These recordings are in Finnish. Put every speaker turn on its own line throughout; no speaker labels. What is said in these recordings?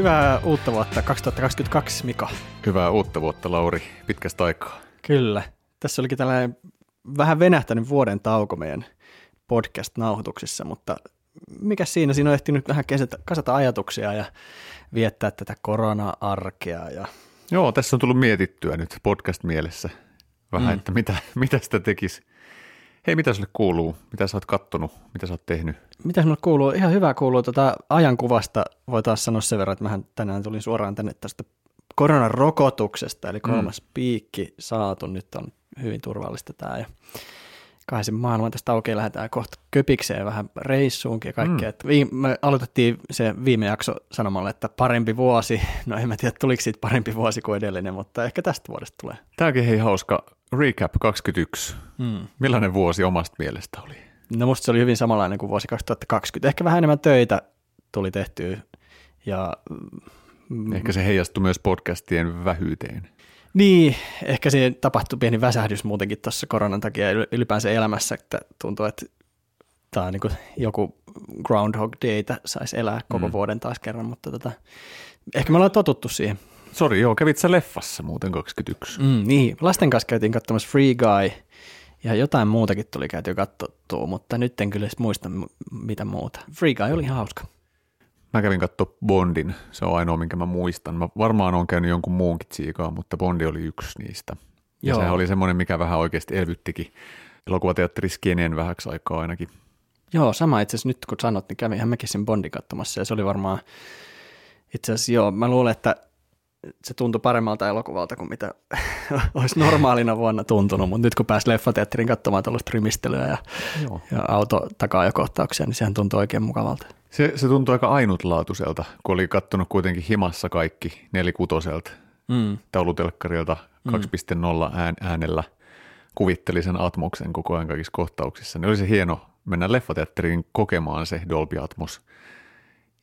Hyvää uutta vuotta 2022, Mika.
Hyvää uutta vuotta, Lauri, pitkästä aikaa.
Kyllä. Tässä olikin tällainen vähän venähtänyt vuoden tauko meidän podcast-nauhoituksissa, mutta mikä siinä? Siinä on ehtinyt vähän kesätä, kasata ajatuksia ja viettää tätä korona-arkea. Ja...
Joo, tässä on tullut mietittyä nyt podcast-mielessä vähän, mm. että mitä, mitä sitä tekisi. Hei, mitä sulle kuuluu? Mitä sä oot kattonut? Mitä sä oot tehnyt?
Mitä sinulle kuuluu? Ihan hyvää kuuluu. Tota ajankuvasta voi taas sanoa sen verran, että mähän tänään tulin suoraan tänne tästä koronarokotuksesta, eli kolmas mm. piikki saatu. Nyt on hyvin turvallista tämä. Ja se maailman tästä auki lähdetään kohta köpikseen vähän reissuunkin ja kaikkea. Mm. Viime, me aloitettiin se viime jakso sanomalla, että parempi vuosi. No en mä tiedä, tuliko siitä parempi vuosi kuin edellinen, mutta ehkä tästä vuodesta tulee.
Tämäkin hei hauska. Recap 21. Mm. Millainen vuosi omasta mielestä oli?
No musta se oli hyvin samanlainen kuin vuosi 2020. Ehkä vähän enemmän töitä tuli tehtyä ja...
Mm, Ehkä se heijastui myös podcastien vähyyteen.
Niin, ehkä siinä tapahtui pieni väsähdys muutenkin tuossa koronan takia ylipäänsä elämässä, että tuntuu, että tämä on niin kuin joku Groundhog Daytä saisi elää koko mm. vuoden taas kerran, mutta tota, ehkä me ollaan totuttu siihen.
Sori, joo, kävit sä leffassa muuten 21?
Mm, niin, lasten kanssa käytiin katsomassa Free Guy ja jotain muutakin tuli käyty katsottua, mutta nyt en kyllä edes muista mitä muuta. Free Guy oli ihan hauska.
Mä kävin katsoa Bondin, se on ainoa, minkä mä muistan. Mä varmaan on käynyt jonkun muunkin tsiikaa, mutta Bondi oli yksi niistä. Ja Joo. sehän oli semmoinen, mikä vähän oikeasti elvyttikin elokuvateatteri Skenien vähäksi aikaa ainakin.
Joo, sama itse asiassa nyt kun sanot, niin kävinhän mäkin sen Bondin katsomassa ja se oli varmaan, itse asiassa joo, mä luulen, että se tuntui paremmalta elokuvalta kuin mitä olisi normaalina vuonna tuntunut, mutta nyt kun pääsi leffateatterin katsomaan tällaista rymistelyä ja, Joo. ja auto takaa kohtauksia, niin sehän tuntui oikein mukavalta.
Se, se tuntui aika ainutlaatuiselta, kun oli kattonut kuitenkin himassa kaikki nelikutoselta mm. taulutelkkarilta 2.0 ään, äänellä. Kuvitteli sen Atmoksen koko ajan kaikissa kohtauksissa. Niin oli se hieno mennä leffateatteriin kokemaan se Dolby Atmos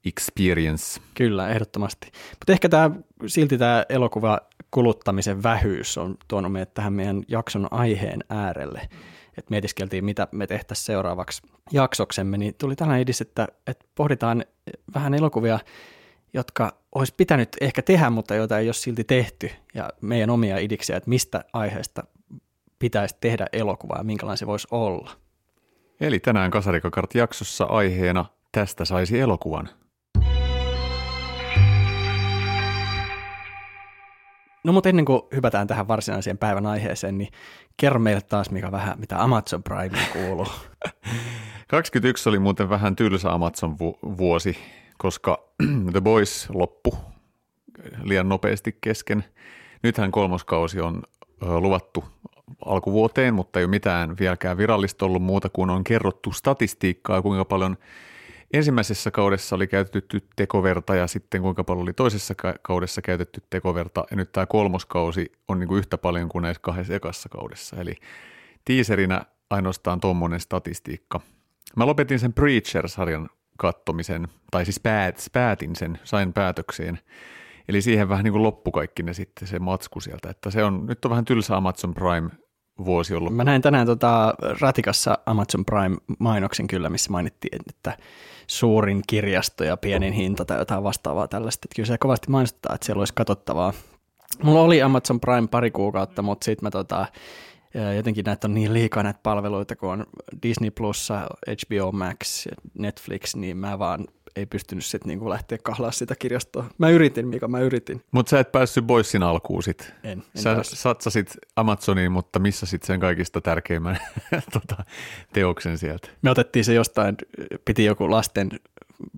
experience.
Kyllä, ehdottomasti. Mutta ehkä tämä, silti tämä elokuva kuluttamisen vähyys on tuonut meidät tähän meidän jakson aiheen äärelle että mietiskeltiin, mitä me tehtäisiin seuraavaksi jaksoksemme, niin tuli tällainen idis, että, että pohditaan vähän elokuvia, jotka olisi pitänyt ehkä tehdä, mutta joita ei ole silti tehty, ja meidän omia idiksiä, että mistä aiheesta pitäisi tehdä elokuvaa ja minkälainen se voisi olla.
Eli tänään Kasarikakart-jaksossa aiheena Tästä saisi elokuvan.
No mutta ennen kuin hypätään tähän varsinaiseen päivän aiheeseen, niin kerro meille taas mikä vähän, mitä Amazon Prime kuuluu.
21 oli muuten vähän tylsä Amazon vu- vuosi, koska The Boys loppu liian nopeasti kesken. Nythän kolmoskausi on luvattu alkuvuoteen, mutta ei ole mitään vieläkään virallista ollut muuta kuin on kerrottu statistiikkaa, kuinka paljon – ensimmäisessä kaudessa oli käytetty tekoverta ja sitten kuinka paljon oli toisessa kaudessa käytetty tekoverta ja nyt tämä kolmoskausi on niin kuin yhtä paljon kuin näissä kahdessa ekassa kaudessa. Eli tiiserinä ainoastaan tuommoinen statistiikka. Mä lopetin sen Preacher-sarjan kattomisen, tai siis päät, päätin sen, sain päätökseen. Eli siihen vähän niin kuin loppu kaikki ne sitten se matsku sieltä, että se on, nyt on vähän tylsä Amazon Prime vuosi ollut.
Mä näin tänään tota Ratikassa Amazon Prime-mainoksen kyllä, missä mainittiin, että suurin kirjasto ja pienin hinta tai jotain vastaavaa tällaista. Että kyllä se kovasti mainostaa, että siellä olisi katsottavaa. Mulla oli Amazon Prime pari kuukautta, mutta sitten mä tota, jotenkin näitä on niin liikaa näitä palveluita, kun on Disney Plus, HBO Max, Netflix, niin mä vaan ei pystynyt sitten niinku lähteä kahlaa sitä kirjastoa. Mä yritin, Mika, mä yritin.
Mutta sä et päässyt Boysin alkuun sit.
En, en
Sä päässyt. satsasit Amazoniin, mutta missä sitten sen kaikista tärkeimmän tota, teoksen sieltä?
Me otettiin se jostain, piti joku lasten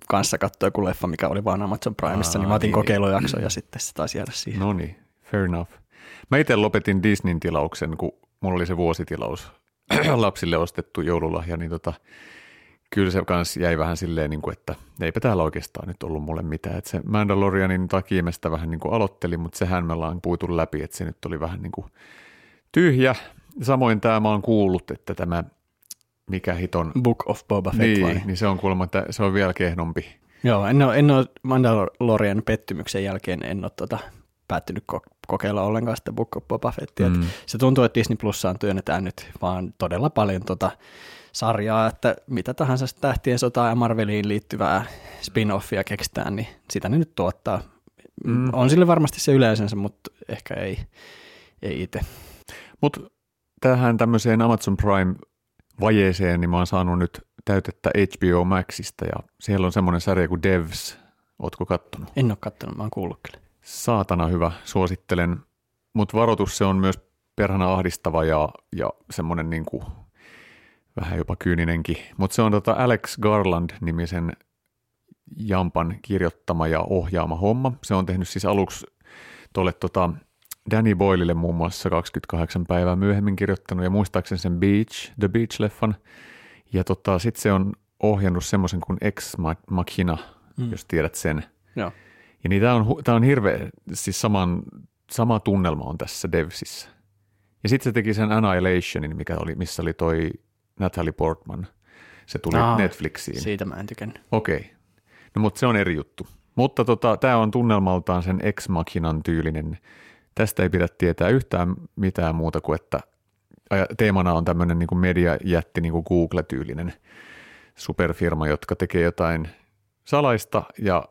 kanssa katsoa joku leffa, mikä oli vaan Amazon Primeissa, Aa, niin mä otin niin. kokeilujakso ja sitten se taisi jäädä siihen.
No niin, fair enough. Mä itse lopetin Disneyn tilauksen, kun mulla oli se vuositilaus lapsille ostettu joululahja, niin tota, kyllä se kans jäi vähän silleen, niin kuin, että eipä täällä oikeastaan nyt ollut mulle mitään. Että se Mandalorianin takia mä sitä vähän niin kuin aloittelin, mutta sehän me ollaan puitu läpi, että se nyt oli vähän niin kuin tyhjä. Samoin tämä mä oon kuullut, että tämä mikä hiton...
Book of Boba Fett
niin,
vai?
niin se on kuulemma, että se on vielä kehnompi.
Joo, en ole, en ole Mandalorian pettymyksen jälkeen, en ole tota päättynyt ko- kokeilla ollenkaan sitä Book of Boba Fettia.
Mm.
Se tuntuu, että Disney Plussaan työnnetään nyt vaan todella paljon tota sarjaa, että mitä tahansa tähtien sotaa ja Marveliin liittyvää spin-offia keksitään, niin sitä ne nyt tuottaa.
Mm.
On sille varmasti se yleisensä, mutta ehkä ei, ei itse.
Mutta tähän tämmöiseen Amazon Prime-vajeeseen, niin mä oon saanut nyt täytettä HBO Maxista ja siellä on semmoinen sarja kuin Devs. Ootko kattonut?
En ole katsonut, mä oon kuullut kyllä.
Saatana hyvä, suosittelen. Mutta varoitus, se on myös perhana ahdistava ja, ja semmoinen niin kuin vähän jopa kyyninenkin. Mutta se on tota Alex Garland-nimisen Jampan kirjoittama ja ohjaama homma. Se on tehnyt siis aluksi tuolle tota Danny Boylille muun muassa 28 päivää myöhemmin kirjoittanut ja muistaakseni sen Beach, The Beach-leffan. Ja tota, sitten se on ohjannut semmoisen kuin Ex Machina, mm. jos tiedät sen.
Joo.
Ja niin tämä on, tää on hirveä, siis saman, sama tunnelma on tässä Devsissä. Ja sitten se teki sen Annihilationin, mikä oli, missä oli toi Natalie Portman. Se tuli
Aa,
Netflixiin.
Siitä mä en tykännyt.
Okei. Okay. No mutta se on eri juttu. Mutta tota, tämä on tunnelmaltaan sen Ex Machinan tyylinen. Tästä ei pidä tietää yhtään mitään muuta kuin, että teemana on tämmöinen niin mediajätti, niin kuin Google-tyylinen superfirma, jotka tekee jotain salaista ja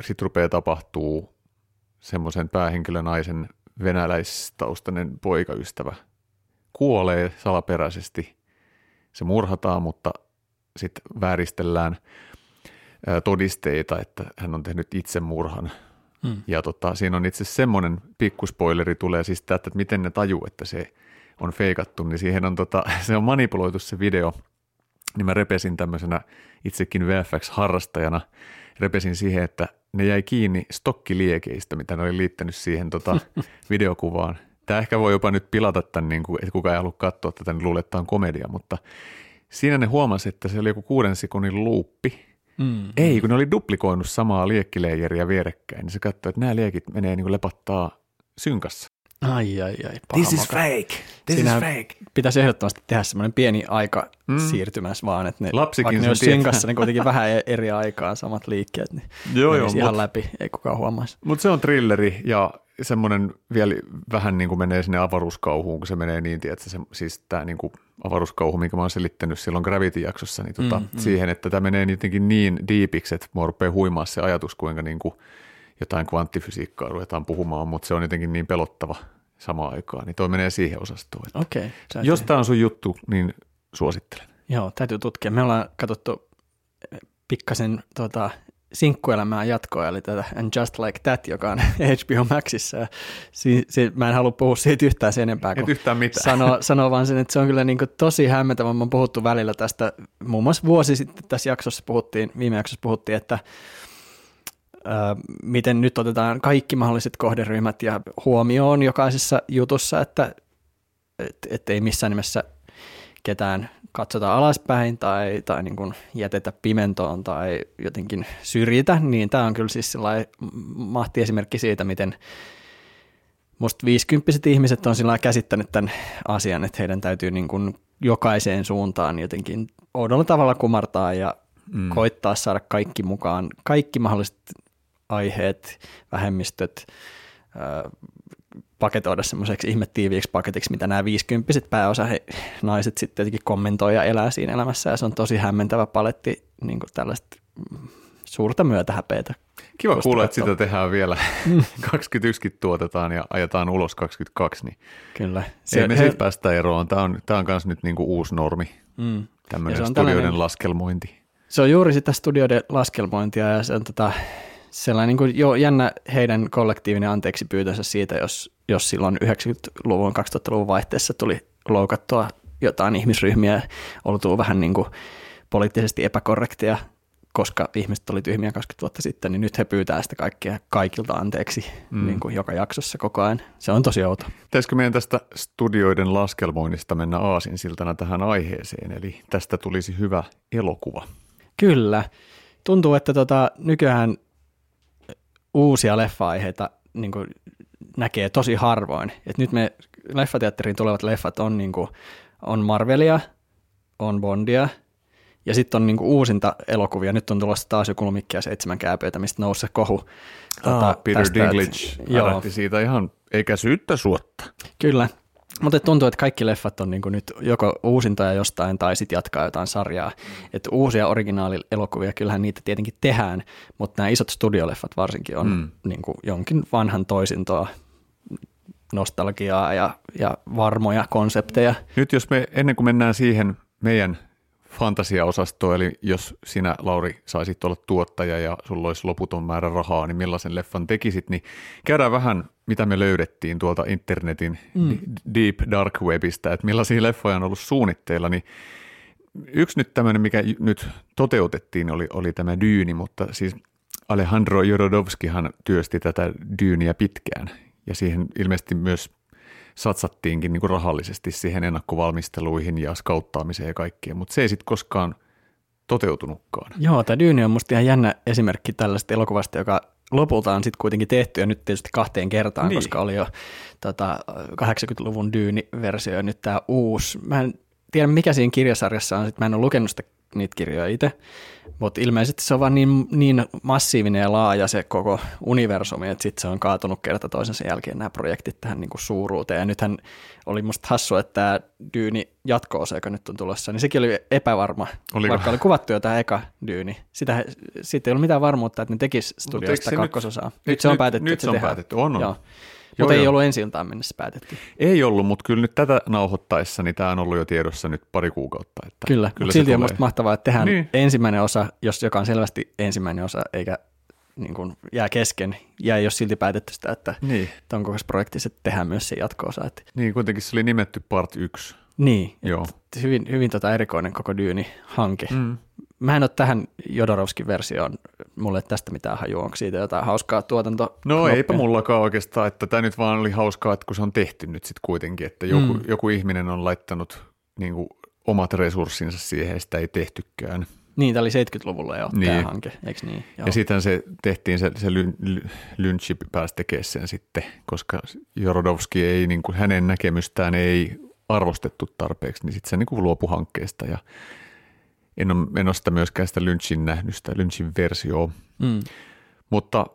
sitten rupeaa tapahtuu semmoisen päähenkilön naisen venäläistaustainen poikaystävä kuolee salaperäisesti. Se murhataan, mutta sitten vääristellään todisteita, että hän on tehnyt itsemurhan. Hmm. Ja tota, siinä on itse semmoinen pikkuspoileri tulee siis tätä, että miten ne tajuu, että se on feikattu, niin siihen on, tota, se on manipuloitu se video, niin mä repesin tämmöisenä itsekin VFX-harrastajana, repesin siihen, että ne jäi kiinni stokkiliekeistä, mitä ne oli liittänyt siihen tota, videokuvaan. Tämä ehkä voi jopa nyt pilata tämän, niin kuin, että kukaan ei halua katsoa tätä, niin luulee, että tämä on komedia, mutta siinä ne huomasi, että se oli joku kuuden sekunnin luuppi. Mm. Ei, kun ne oli duplikoinut samaa liekkileijeriä vierekkäin, niin se katsoi, että nämä liekit menee niin kuin lepattaa synkassa.
Ai, ai, ai.
This is fake. This
Siinä
is fake.
Pitäisi ehdottomasti tehdä semmoinen pieni aika mm. siirtymässä vaan, että ne,
Lapsikin
vaikka ne olisi synkassa, niin kuitenkin vähän e- eri aikaan samat liikkeet, niin joo, joo, ihan mut, läpi, ei kukaan huomaisi.
Mutta se on trilleri ja semmoinen vielä vähän niin kuin menee sinne avaruuskauhuun, kun se menee niin, että se, siis tämä niin kuin avaruuskauhu, minkä mä oon selittänyt silloin Gravity-jaksossa, niin tota, mm, mm. siihen, että tämä menee jotenkin niin diipiksi, että mua rupeaa huimaa se ajatus, kuinka niin kuin jotain kvanttifysiikkaa ruvetaan puhumaan, mutta se on jotenkin niin pelottava samaan aikaan, niin toi menee siihen osastoon.
Okay,
jos tämä on sun juttu, niin suosittelen.
Joo, täytyy tutkia. Me ollaan katsottu pikkasen tota, sinkkuelämää jatkoa, eli tätä And Just Like That, joka on HBO Maxissa. Si, si, mä en halua puhua siitä yhtään sen enempää.
Et yhtään mitään.
Sano, sano vaan sen, että se on kyllä niin kuin tosi hämmentävä. Mä oon puhuttu välillä tästä, muun muassa vuosi sitten tässä jaksossa puhuttiin, viime jaksossa puhuttiin, että miten nyt otetaan kaikki mahdolliset kohderyhmät ja huomioon jokaisessa jutussa, että et, et ei missään nimessä ketään katsota alaspäin tai, tai niin kuin jätetä pimentoon tai jotenkin syrjitä, niin tämä on kyllä siis sellainen mahti esimerkki siitä, miten musta 50 ihmiset on sillä käsittänyt tämän asian, että heidän täytyy niin kuin jokaiseen suuntaan jotenkin oudolla tavalla kumartaa ja mm. koittaa saada kaikki mukaan, kaikki mahdolliset aiheet, vähemmistöt, paketoida semmoiseksi ihmettiiviiksi paketiksi, mitä nämä viisikymppiset pääosa he, naiset sitten tietenkin kommentoi ja elää siinä elämässä, ja se on tosi hämmentävä paletti niin kuin tällaista suurta myötähäpeitä.
Kiva kuulla, että sitä tehdään vielä. 21 mm. tuotetaan ja ajetaan ulos 22, niin
Kyllä.
Se, ei me he... siitä päästä eroon. Tämä on, tämä on myös nyt niin kuin uusi normi, mm. tämmöinen studioiden tällainen... laskelmointi.
Se on juuri sitä studioiden laskelmointia ja se on tota, sellainen niin kuin jo jännä heidän kollektiivinen anteeksi pyytönsä siitä, jos, jos silloin 90-luvun, 2000-luvun vaihteessa tuli loukattua jotain ihmisryhmiä, oltuu vähän niin kuin poliittisesti epäkorrektia, koska ihmiset oli tyhmiä 20 vuotta sitten, niin nyt he pyytää sitä kaikkia kaikilta anteeksi mm. niin kuin joka jaksossa koko ajan. Se on tosi outo.
Pitäisikö meidän tästä studioiden laskelmoinnista mennä aasinsiltana tähän aiheeseen, eli tästä tulisi hyvä elokuva?
Kyllä. Tuntuu, että tota, nykyään uusia leffa-aiheita niin kuin näkee tosi harvoin. Et nyt me leffateatteriin tulevat leffat on, niin kuin, on Marvelia, on Bondia Ja sitten on niinku uusinta elokuvia. Nyt on tulossa taas joku lumikki ja seitsemän kääpöitä, mistä nousi kohu.
Tota, Peter
tästä,
Dinklage et, siitä ihan eikä syyttä suotta.
Kyllä, mutta tuntuu, että kaikki leffat on niin nyt joko uusintoja jostain tai sitten jatkaa jotain sarjaa. Mm. Että uusia originaalielokuvia, kyllähän niitä tietenkin tehdään, mutta nämä isot studioleffat varsinkin on mm. niin jonkin vanhan toisintoa, nostalgiaa ja, ja varmoja konsepteja.
Nyt jos me ennen kuin mennään siihen meidän fantasiaosastoon, eli jos sinä Lauri saisit olla tuottaja ja sulla olisi loputon määrä rahaa, niin millaisen leffan tekisit, niin käydään vähän mitä me löydettiin tuolta internetin mm. deep dark webistä, että millaisia leffoja on ollut suunnitteilla, niin yksi nyt tämmöinen, mikä nyt toteutettiin, oli, oli tämä Dyyni, mutta siis Alejandro Jorodowskihan työsti tätä Dyyniä pitkään. Ja siihen ilmeisesti myös satsattiinkin niin kuin rahallisesti siihen ennakkovalmisteluihin ja skauttaamiseen ja kaikkeen, mutta se ei sitten koskaan toteutunutkaan.
Joo, tämä Dyyni on musta ihan jännä esimerkki tällaista elokuvasta, joka lopulta on sitten kuitenkin tehty ja nyt tietysti kahteen kertaan, niin. koska oli jo tota, 80-luvun Dyyni-versio ja nyt tämä uusi. Mä en tiedä mikä siinä kirjasarjassa on, sit mä en ole lukenut sitä niitä kirjoja itse, mutta ilmeisesti se on vaan niin, niin massiivinen ja laaja se koko universumi, että sitten se on kaatunut kerta toisensa jälkeen nämä projektit tähän niin kuin suuruuteen. Ja nythän oli musta hassu, että tämä Dyyni jatko joka nyt on tulossa, niin sekin oli epävarma, Oliko? vaikka oli kuvattu jo tämä eka Dyyni. Sitä, siitä ei ollut mitään varmuutta, että ne tekis studioista kakkososaa. Nyt, nyt se on päätetty,
nyt
että
se, se on tehdään. päätetty, on, on. Joo.
Mutta ei ollut ensi iltaan mennessä päätetty.
Ei ollut, mutta kyllä nyt tätä nauhoittaessa, niin tämä on ollut jo tiedossa nyt pari kuukautta. Että
kyllä, kyllä silti on musta mahtavaa, että tehdään niin. ensimmäinen osa, jos joka on selvästi ensimmäinen osa, eikä niin kuin jää kesken, ja ei ole silti päätetty sitä, että niin. tuon kokoisessa projektissa tehdään myös se jatko-osa. Että...
Niin, kuitenkin se oli nimetty part 1.
Niin, Joo. hyvin, hyvin tota erikoinen koko Dyyni-hanke. Mm. Mä en ole tähän Jodorovskin versioon, mulle tästä mitään hajua, onko siitä jotain hauskaa tuotanto?
No eipä mullakaan oikeastaan, että tämä nyt vaan oli hauskaa, että kun se on tehty nyt sitten kuitenkin, että joku, mm. joku ihminen on laittanut niin kuin, omat resurssinsa siihen ja sitä ei tehtykään.
Niin, tämä oli 70-luvulla jo niin. tämä hanke, eikö niin?
Joo. Ja sitten se tehtiin, se, se lynchi pääsi tekemään sen sitten, koska Jorodowski ei, niin kuin, hänen näkemystään ei arvostettu tarpeeksi, niin sitten se niin kuin luopui hankkeesta ja en ole, en ole sitä myöskään sitä Lynchin nähnyt, sitä Lynchin versioa. Mm. Mutta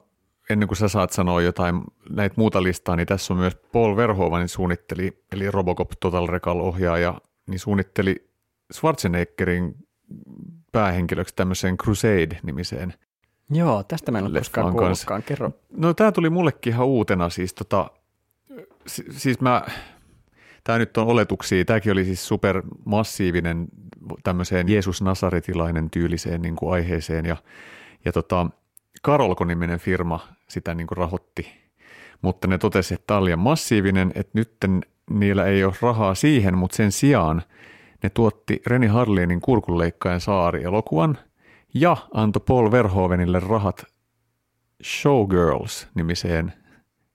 ennen kuin sä saat sanoa jotain näitä muuta listaa, niin tässä on myös Paul Verhoevenin suunnitteli, eli Robocop Total Recall ohjaaja, niin suunnitteli Schwarzeneggerin päähenkilöksi tämmöiseen Crusade-nimiseen
Joo, tästä mä en ole koskaan kuullutkaan. Kerro.
No tämä tuli mullekin ihan uutena. Siis, tota, siis mä, tämä nyt on oletuksia. Tämäkin oli siis supermassiivinen tämmöiseen Jeesus Nasaretilainen tyyliseen niin kuin aiheeseen. Ja, ja tota, Karolko-niminen firma sitä niin kuin rahoitti, mutta ne totesi, että tämä oli massiivinen, että nyt niillä ei ole rahaa siihen, mutta sen sijaan ne tuotti Reni Harlinin kurkunleikkaajan saari-elokuvan ja antoi Paul Verhoevenille rahat Showgirls-nimiseen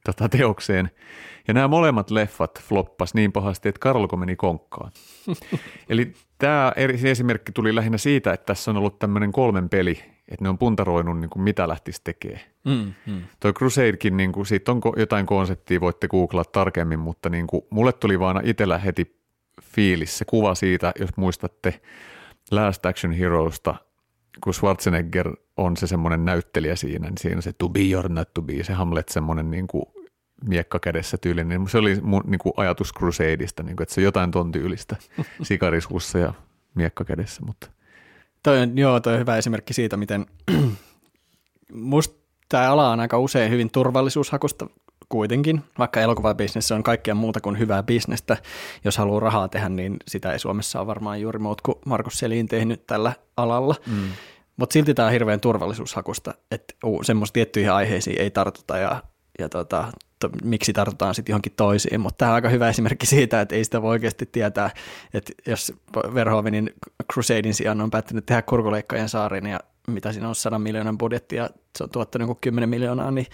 tota, teokseen – ja nämä molemmat leffat floppas niin pahasti, että Karolko meni konkkaan. Eli tämä esimerkki tuli lähinnä siitä, että tässä on ollut tämmöinen kolmen peli, että ne on puntaroinut niin kuin mitä lähtisi tekemään. Mm, mm. Toi Crusadekin, niin kuin, siitä on jotain konseptia, voitte googlaa tarkemmin, mutta niin kuin, mulle tuli vaan itsellä heti fiilis se kuva siitä, jos muistatte Last Action Heroesta, kun Schwarzenegger on se semmoinen näyttelijä siinä, niin siinä se to be or not to be, se Hamlet semmoinen niin kuin miekka kädessä tyyli, niin se oli mun niin kuin ajatus Crusadeista, niin kuin, että se on jotain ton tyylistä sikarisuussa ja miekka kädessä. Mutta.
Toi on, joo, toi on hyvä esimerkki siitä, miten musta tämä ala on aika usein hyvin turvallisuushakusta kuitenkin, vaikka elokuvabisnes on kaikkea muuta kuin hyvää bisnestä. Jos haluaa rahaa tehdä, niin sitä ei Suomessa ole varmaan juuri muut kuin Markus Selin tehnyt tällä alalla. Mm. Mutta silti tämä on hirveän turvallisuushakusta, että semmoista tiettyihin aiheisiin ei tartuta ja, ja tota, miksi tartutaan sitten johonkin toisiin, mutta tämä on aika hyvä esimerkki siitä, että ei sitä voi oikeasti tietää, että jos Verhoevenin Crusadein sijaan on päättänyt tehdä kurkuleikkojen saarin ja mitä siinä on 100 miljoonan budjetti ja se on tuottanut joku 10 miljoonaa, niin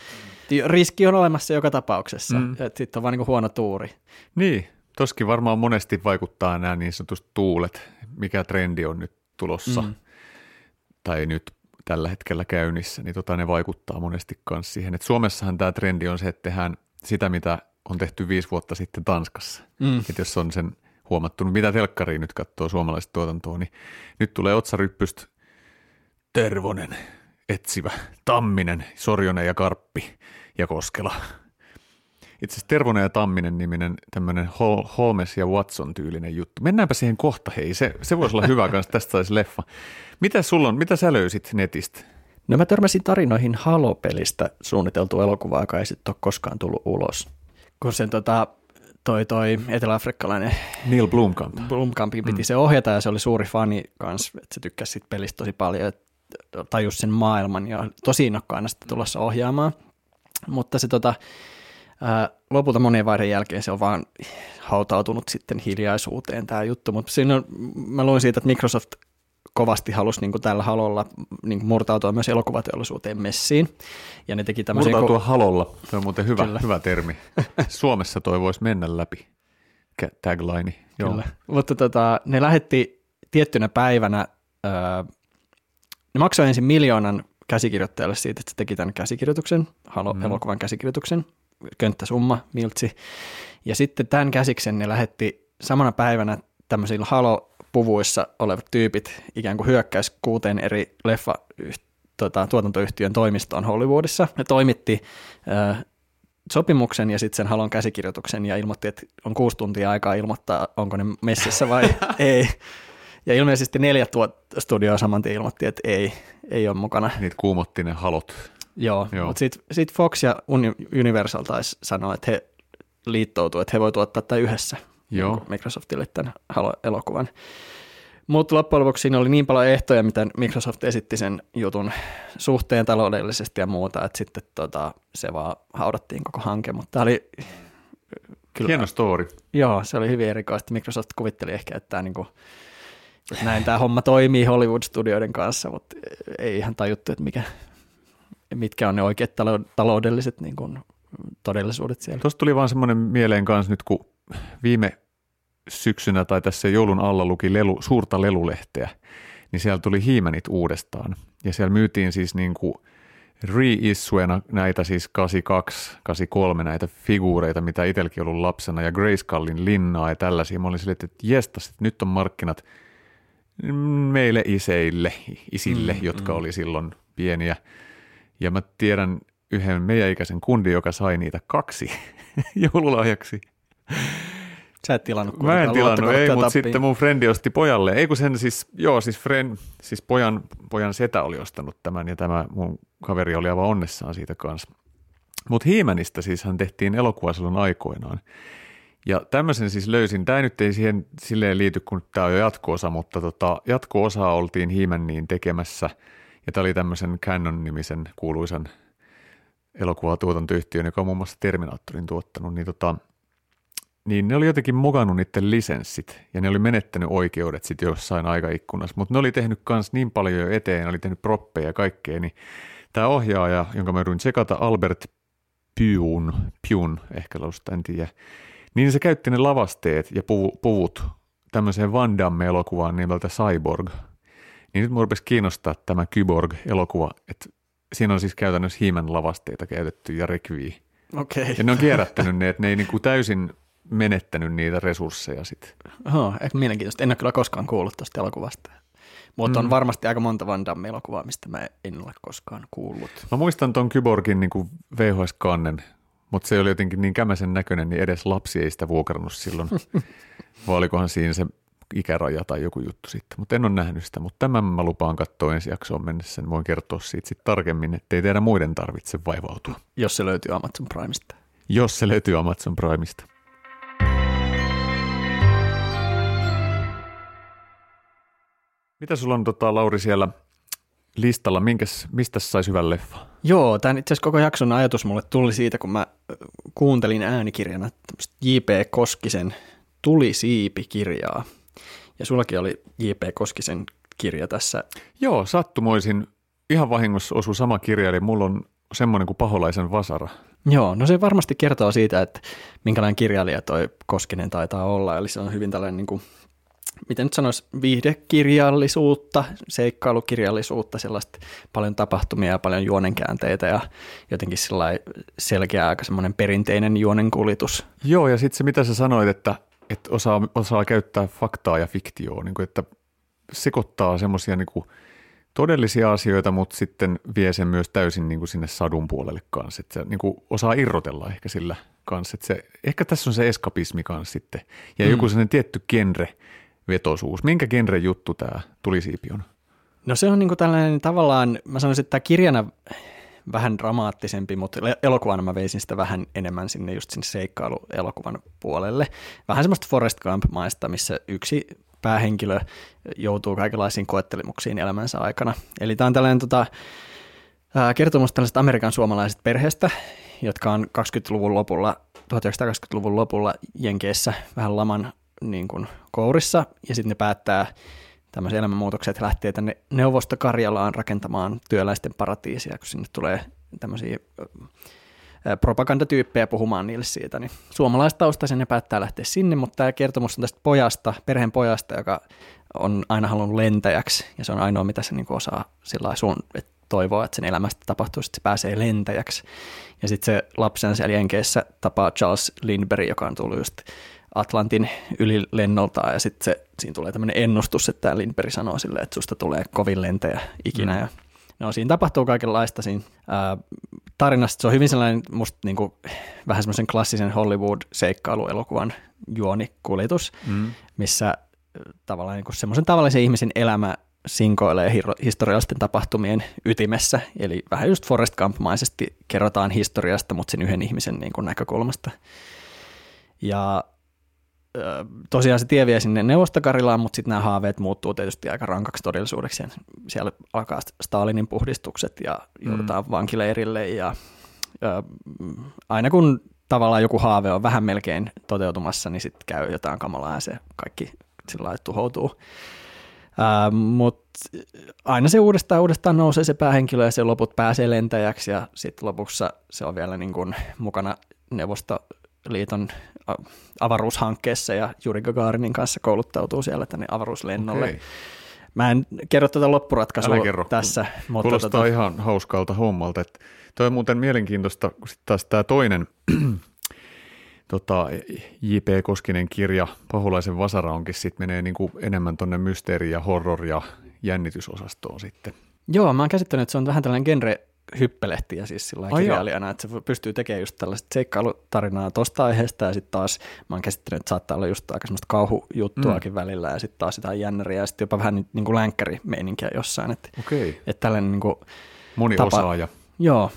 riski on olemassa joka tapauksessa, mm. että sitten on vaan niin huono tuuri.
Niin, toskin varmaan monesti vaikuttaa nämä niin sanotusti tuulet, mikä trendi on nyt tulossa mm. tai nyt tällä hetkellä käynnissä, niin tota, ne vaikuttaa monesti myös siihen. Et Suomessahan tämä trendi on se, että tehdään sitä, mitä on tehty viisi vuotta sitten Tanskassa. Mm. Et jos on sen huomattu, mitä telkkariin nyt katsoo suomalaista tuotantoa, niin nyt tulee otsaryppystä Tervonen, Etsivä, Tamminen, Sorjonen ja Karppi ja Koskela. Itse asiassa Tervonen ja Tamminen niminen tämmöinen Holmes ja Watson tyylinen juttu. Mennäänpä siihen kohta, hei. Se, se voisi olla hyvä kanssa, tästä saisi leffa. Mitä sulla on, mitä sä löysit netistä?
No mä törmäsin tarinoihin Halo-pelistä suunniteltu elokuva, joka ei sitten ole koskaan tullut ulos. Kun sen tota, toi, toi eteläafrikkalainen
Neil Blomkamp.
Blomkampin piti mm. se ohjata ja se oli suuri fani kanssa, että se tykkäsi siitä pelistä tosi paljon, että tajus sen maailman ja tosi innokkaana sitten tulossa ohjaamaan. Mutta se tota, ää, lopulta monien vaiheiden jälkeen se on vaan hautautunut sitten hiljaisuuteen tämä juttu, mutta siinä on, mä luin siitä, että Microsoft kovasti halusi niin kuin tällä halolla niin kuin murtautua myös elokuvateollisuuteen messiin. Ja ne teki
Murtautua ko- halolla, se on muuten hyvä, hyvä termi. Suomessa toi voisi mennä läpi, tagline. Joo. Kyllä.
Mutta tota, ne lähetti tiettynä päivänä, öö, ne maksoi ensin miljoonan käsikirjoittajalle siitä, että se teki tämän käsikirjoituksen, halo, mm. elokuvan käsikirjoituksen, könttäsumma, miltsi. Ja sitten tämän käsiksen ne lähetti samana päivänä tämmöisillä halo puvuissa olevat tyypit ikään kuin hyökkäisi kuuteen eri leffa tota, tuotantoyhtiön toimistoon Hollywoodissa. Ne toimitti äh, sopimuksen ja sitten sen halon käsikirjoituksen ja ilmoitti, että on kuusi tuntia aikaa ilmoittaa, onko ne messissä vai ei. Ja ilmeisesti neljä studioa saman tien ilmoitti, että ei, ei ole mukana.
Niitä kuumotti ne halot.
Joo, Joo. mutta sitten sit Fox ja Universal taisi sanoa, että he liittoutuivat, että he voivat tuottaa tätä yhdessä. Joo. Microsoftille tämän elokuvan. Mutta loppujen lopuksi siinä oli niin paljon ehtoja, mitä Microsoft esitti sen jutun suhteen taloudellisesti ja muuta, että sitten tota, se vaan haudattiin koko hanke, mutta tämä oli
kyllä, Hieno story.
Joo, se oli hyvin erikoista. Microsoft kuvitteli ehkä, että, tämä niinku, että näin tämä homma toimii Hollywood-studioiden kanssa, mutta ei ihan tajuttu, että mikä, mitkä on ne oikeat taloudelliset niin kuin, todellisuudet siellä.
Tuosta tuli vaan semmoinen mieleen kanssa nyt, kun viime syksynä tai tässä joulun alla luki lelu, suurta lelulehteä, niin siellä tuli Hiimenit uudestaan. Ja siellä myytiin siis niin kuin reissuena näitä siis 82, 83 näitä figuureita, mitä itselläkin ollut lapsena, ja Graceskallin linnaa ja tällaisia. Mä olin silleen, että jestas, että nyt on markkinat meille iseille, isille, mm, jotka mm. oli silloin pieniä. Ja mä tiedän yhden meidän ikäisen kundi, joka sai niitä kaksi joululahjaksi.
Sä et tilannut
Mä en tilannut, ei, mutta sitten mun frendi osti pojalle. Ei kun sen siis, joo, siis, friend, siis pojan, pojan setä oli ostanut tämän ja tämä mun kaveri oli aivan onnessaan siitä kanssa. Mutta Hiimänistä siis hän tehtiin elokuva silloin aikoinaan. Ja tämmöisen siis löysin, tämä nyt ei siihen silleen liity, kun tämä on jo jatko-osa, mutta tota, jatko-osaa oltiin Hiimänniin tekemässä. Ja tämä oli tämmöisen Canon-nimisen kuuluisan elokuvatuotantoyhtiön, joka on muun muassa Terminaattorin tuottanut, niin tota, niin ne oli jotenkin mokannut niiden lisenssit ja ne oli menettänyt oikeudet sitten jossain aikaikkunassa, mutta ne oli tehnyt kans niin paljon jo eteen, oli tehnyt proppeja ja kaikkea, niin tämä ohjaaja, jonka mä yritin tsekata, Albert Pyun, Pyun ehkä laususta, en tiedä, niin se käytti ne lavasteet ja puvut tämmöiseen Van Damme-elokuvaan nimeltä Cyborg. Niin nyt mua rupesi kiinnostaa tämä Kyborg-elokuva, että siinä on siis käytännössä hiimen lavasteita käytetty ja rekvii.
Okay.
Ja ne on kierrättänyt ne, että ne ei niin kuin täysin menettänyt niitä resursseja sitten.
Oho, ehkä mielenkiintoista. En ole kyllä koskaan kuullut tuosta elokuvasta. Mutta on mm. varmasti aika monta Van Damme-elokuvaa, mistä mä en ole koskaan kuullut.
Mä muistan tuon Kyborgin niin VHS-kannen, mutta se oli jotenkin niin kämäsen näköinen, niin edes lapsi ei sitä vuokrannut silloin. Vai olikohan siinä se ikäraja tai joku juttu sitten, mutta en ole nähnyt sitä. Mutta tämän mä lupaan katsoa ensi jaksoon mennessä, niin voin kertoa siitä sitten tarkemmin, ettei teidän muiden tarvitse vaivautua.
Jos se löytyy Amazon Primesta.
Jos se löytyy Amazon Primesta. Mitä sulla on, tota, Lauri, siellä listalla? Minkäs, mistä saisi hyvän leffa?
Joo, tämän itse asiassa koko jakson ajatus mulle tuli siitä, kun mä kuuntelin äänikirjana J.P. Koskisen Tuli siipi-kirjaa. Ja sullakin oli J.P. Koskisen kirja tässä.
Joo, sattumoisin. Ihan vahingossa osui sama kirja, eli mulla on semmoinen kuin Paholaisen vasara.
Joo, no se varmasti kertoo siitä, että minkälainen kirjailija toi Koskinen taitaa olla. Eli se on hyvin tällainen niin kuin miten nyt sanoisi, viihdekirjallisuutta, seikkailukirjallisuutta, sellaista paljon tapahtumia ja paljon juonenkäänteitä ja jotenkin selkeä aika semmoinen perinteinen juonenkuljetus.
Joo, ja sitten se mitä sä sanoit, että että osaa, osaa käyttää faktaa ja fiktioa, niin kuin, että sekoittaa semmoisia niin todellisia asioita, mutta sitten vie sen myös täysin niin kuin sinne sadun puolelle kanssa. Että se niin kuin osaa irrotella ehkä sillä kanssa. Että se, ehkä tässä on se eskapismi kanssa sitten. Ja mm. joku sellainen tietty genre vetosuus. Minkä genre juttu tämä tulisiipi on?
No se on niin kuin tällainen tavallaan, mä sanoisin, että tämä kirjana vähän dramaattisempi, mutta elokuvana mä veisin sitä vähän enemmän sinne just sinne seikkailuelokuvan puolelle. Vähän semmoista Forest Gump-maista, missä yksi päähenkilö joutuu kaikenlaisiin koettelemuksiin elämänsä aikana. Eli tämä on tällainen tota, kertomus tällaisesta Amerikan suomalaisesta perheestä, jotka on 20-luvun lopulla, 1920-luvun lopulla Jenkeissä vähän laman niin kuin, kourissa, ja sitten ne päättää tämmöisen elämänmuutoksen, että lähtee tänne Neuvostokarjalaan rakentamaan työläisten paratiisia, kun sinne tulee tämmöisiä propagandatyyppejä puhumaan niille siitä, niin suomalaistaustaisen ne päättää lähteä sinne, mutta tämä kertomus on tästä pojasta, perheen pojasta, joka on aina halunnut lentäjäksi, ja se on ainoa, mitä se niin osaa sillä sun, että toivoa, että sen elämästä tapahtuu, että se pääsee lentäjäksi. Ja sitten se lapsen siellä Jenkeissä tapaa Charles Lindbergh, joka on tullut just Atlantin yli lennoltaan, ja sitten se, siinä tulee tämmöinen ennustus, että tämä Lindbergh sanoo sille, että susta tulee kovin lentäjä ikinä, mm. ja No siinä tapahtuu kaikenlaista siinä ää, tarinasta. Se on hyvin sellainen musta niin kuin, vähän semmoisen klassisen Hollywood-seikkailuelokuvan juonikuljetus, mm. missä tavallaan niin semmoisen tavallisen ihmisen elämä sinkoilee historiallisten tapahtumien ytimessä, eli vähän just Forest Gump-maisesti kerrotaan historiasta, mutta sen yhden ihmisen niin kuin näkökulmasta. Ja tosiaan se tie vie sinne Neuvostokarilaan, mutta sitten nämä haaveet muuttuu tietysti aika rankaksi todellisuudeksi. Siellä alkaa Stalinin puhdistukset ja joudutaan mm. vankileirille ja, ja aina kun tavallaan joku haave on vähän melkein toteutumassa, niin sitten käy jotain kamalaa ja se kaikki sillä lailla tuhoutuu. Uh, Mutta aina se uudestaan uudestaan nousee se päähenkilö ja se loput pääsee lentäjäksi ja sitten lopussa se on vielä niin kun mukana Neuvostoliiton avaruushankkeessa ja Juri Gagarinin kanssa kouluttautuu siellä tänne avaruuslennolle. Okay. Mä en kerro tätä loppuratkaisua kerro. tässä.
Mutta Kuulostaa tota... ihan hauskalta hommalta. Että toi on muuten mielenkiintoista, kun sitten taas tämä toinen tota, J.P. Koskinen kirja, Paholaisen vasara onkin, sitten menee niinku enemmän tuonne mysteeri- ja horror- ja jännitysosastoon sitten.
Joo, mä oon käsittänyt, että se on vähän tällainen genre hyppelehtiä siis sillä kirjailijana, että se pystyy tekemään just tällaista seikkailutarinaa tosta aiheesta ja sitten taas mä oon käsittänyt, että saattaa olla just aika semmoista kauhujuttuakin mm. välillä ja sitten taas jotain jännäriä ja sitten jopa vähän niin, niin kuin länkkärimeininkiä jossain. Että,
okay.
että tällainen niin kuin
Moni tapa, osaaja.
Joo.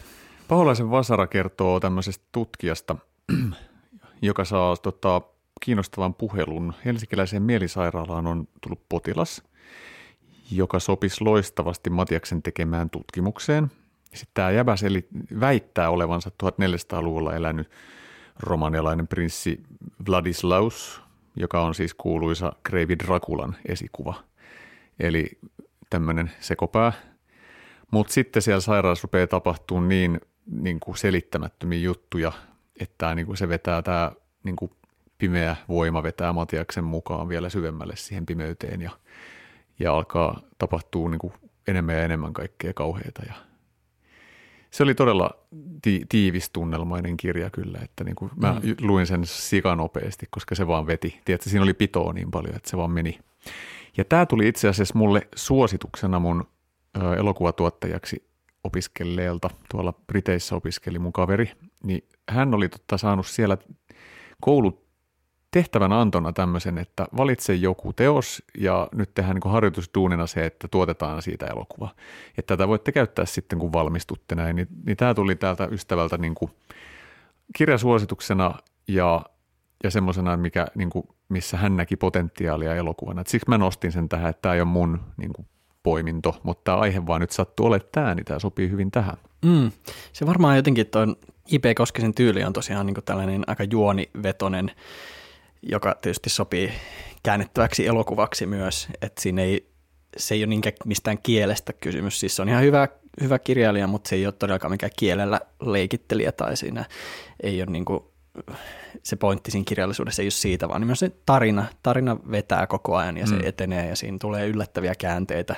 Paholaisen Vasara kertoo tämmöisestä tutkijasta, joka saa tota, kiinnostavan puhelun. Helsinkiläiseen mielisairaalaan on tullut potilas, joka sopisi loistavasti Matiaksen tekemään tutkimukseen – sitten tämä jäbäs eli väittää olevansa 1400-luvulla elänyt romanialainen prinssi Vladislaus, joka on siis kuuluisa Kreivi Drakulan esikuva. Eli tämmöinen sekopää. Mutta sitten siellä sairaassa rupeaa tapahtumaan niin, niin kuin selittämättömiä juttuja, että niin kuin se vetää tämä niin kuin pimeä voima vetää Matiaksen mukaan vielä syvemmälle siihen pimeyteen ja, ja alkaa tapahtua niin kuin enemmän ja enemmän kaikkea kauheita ja – se oli todella ti- tiivistunnelmainen kirja kyllä, että niin kuin mä mm. luin sen sikanopeasti, koska se vaan veti. Tiedätkö, siinä oli pitoa niin paljon, että se vaan meni. Ja tämä tuli itse asiassa mulle suosituksena mun ö, elokuvatuottajaksi opiskelleelta. Tuolla Briteissä opiskeli mun kaveri, niin hän oli totta saanut siellä koulut tehtävän antona tämmöisen, että valitse joku teos ja nyt tehdään niin harjoitusduunina se, että tuotetaan siitä elokuva. Että tätä voitte käyttää sitten, kun valmistutte näin. Niin, niin tämä tuli täältä ystävältä niin kuin kirjasuosituksena ja, ja semmoisena, mikä, niin kuin, missä hän näki potentiaalia elokuvana. Et siksi mä nostin sen tähän, että tämä ei ole mun niin kuin, poiminto, mutta tämä aihe vaan nyt sattuu olemaan tämä, niin tämä sopii hyvin tähän.
Mm. Se varmaan jotenkin tuon IP Koskisen tyyli on tosiaan niin tällainen aika juonivetonen joka tietysti sopii käännettäväksi elokuvaksi myös, että siinä ei, se ei ole niinkään mistään kielestä kysymys, siis se on ihan hyvä, hyvä kirjailija, mutta se ei ole todellakaan mikään kielellä leikittelijä tai siinä ei ole niin kuin, se pointti siinä kirjallisuudessa ei ole siitä, vaan myös se tarina, tarina vetää koko ajan ja se mm. etenee ja siinä tulee yllättäviä käänteitä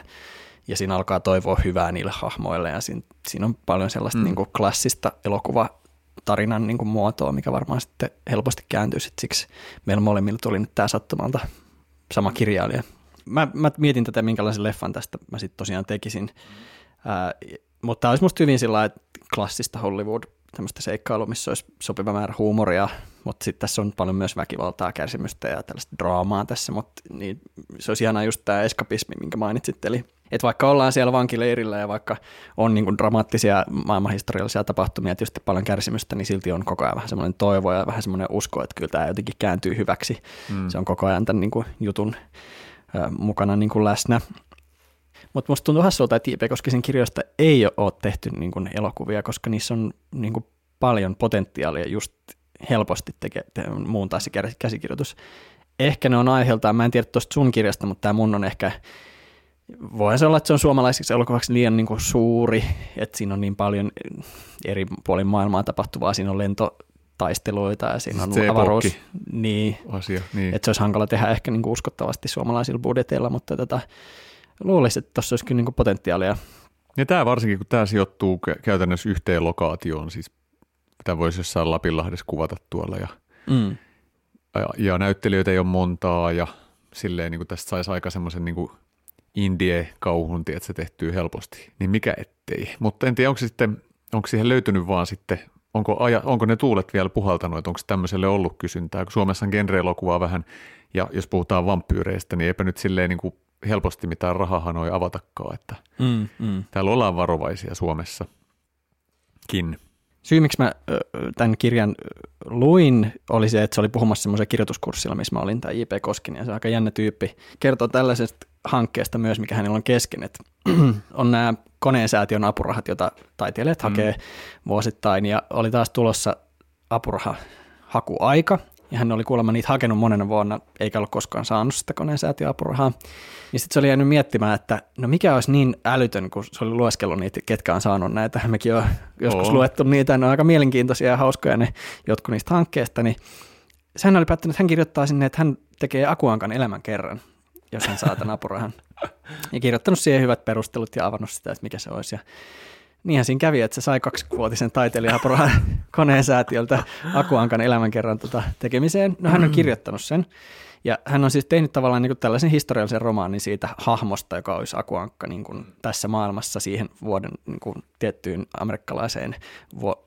ja siinä alkaa toivoa hyvää niille hahmoille ja siinä, siinä on paljon sellaista mm. niin kuin klassista elokuva tarinan niin kuin muotoa, mikä varmaan sitten helposti kääntyisi. Et siksi meillä molemmilla tuli nyt tämä sattumalta sama kirjailija. Mä, mä mietin tätä, minkälaisen leffan tästä mä sitten tosiaan tekisin. Ää, mutta tämä olisi musta hyvin sillä klassista Hollywood tämmöistä seikkailua, missä olisi sopiva määrä huumoria, mutta sitten tässä on paljon myös väkivaltaa, kärsimystä ja tällaista draamaa tässä, mutta niin, se olisi ihanaa just tämä eskapismi, minkä mainitsit, eli että vaikka ollaan siellä vankileirillä ja vaikka on niin kuin dramaattisia maailmanhistoriallisia tapahtumia, tietysti paljon kärsimystä, niin silti on koko ajan vähän semmoinen toivo ja vähän semmoinen usko, että kyllä tämä jotenkin kääntyy hyväksi. Mm. Se on koko ajan tämän niin kuin jutun ö, mukana niin kuin läsnä. Mutta musta tuntuu hassulta, että J.P. Koskisen kirjoista ei ole tehty niin kuin elokuvia, koska niissä on niin kuin paljon potentiaalia just helposti teke, te, muuntaa se käsikirjoitus. Ehkä ne on aiheeltaan, mä en tiedä tuosta sun kirjasta, mutta tämä mun on ehkä, voi se olla, että se on suomalaisiksi elokuvaksi liian niin kuin suuri, että siinä on niin paljon eri puolin maailmaa tapahtuvaa, siinä on lento, taisteluita ja siinä on
Se
avaruus. Niin,
asia. Niin.
että se olisi hankala tehdä ehkä niin kuin uskottavasti suomalaisilla budjeteilla, mutta tota, luulisin, että tuossa olisi kyllä niin kuin potentiaalia.
Ja tämä varsinkin, kun tämä sijoittuu kä- käytännössä yhteen lokaatioon, siis tämä voisi jossain Lapinlahdessa kuvata tuolla ja,
Mm.
ja, ja näyttelijöitä ei ole montaa ja silleen niin kuin tästä saisi aika semmoisen niin indie-kauhun, että se tehtyy helposti, niin mikä ettei. Mutta en tiedä, onko, sitten, onko siihen löytynyt vaan sitten, onko, aja, onko ne tuulet vielä puhaltanut, että onko tämmöiselle ollut kysyntää, kun Suomessa on genre-elokuvaa vähän, ja jos puhutaan vampyyreistä, niin eipä nyt silleen niin kuin helposti mitään rahahanoi avatakaan, että
Mm, mm.
täällä ollaan varovaisia Suomessakin.
Syy, miksi mä tämän kirjan luin, oli se, että se oli puhumassa semmoisen kirjoituskurssilla, missä mä olin, tämä J.P. Koskinen, ja se on aika jännä tyyppi. Kertoo tällaisesta hankkeesta myös, mikä hänellä on kesken, että on nämä koneensäätiön apurahat, joita taiteilijat
Mm.
hakee vuosittain, ja oli taas tulossa apuraha hakuaika, ja hän oli kuulemma niitä hakenut monena vuonna, eikä ole koskaan saanut sitä koneensäätiön apurahaa. Ja sitten se oli jäänyt miettimään, että no mikä olisi niin älytön, kun se oli lueskellut niitä, ketkä on saanut näitä. Mekin on joskus
Oo.
luettu niitä, ne on aika mielenkiintoisia ja hauskoja ne jotkut niistä hankkeista, niin sehän oli päättänyt, että hän kirjoittaa sinne, että hän tekee Akuankan elämän kerran, jos hän saa tämän apurahan. Ja kirjoittanut siihen hyvät perustelut ja avannut sitä, että mikä se olisi. Ja niinhän siinä kävi, että se sai kaksivuotisen taiteilijaapurahan koneen säätiöltä Akuankan elämän kerran tota tekemiseen. No hän on kirjoittanut sen. Ja hän on siis tehnyt tavallaan niin kuin tällaisen historiallisen romaanin siitä hahmosta, joka olisi Akuankka niin kuin tässä maailmassa siihen vuoden niin kuin tiettyyn amerikkalaiseen vuo,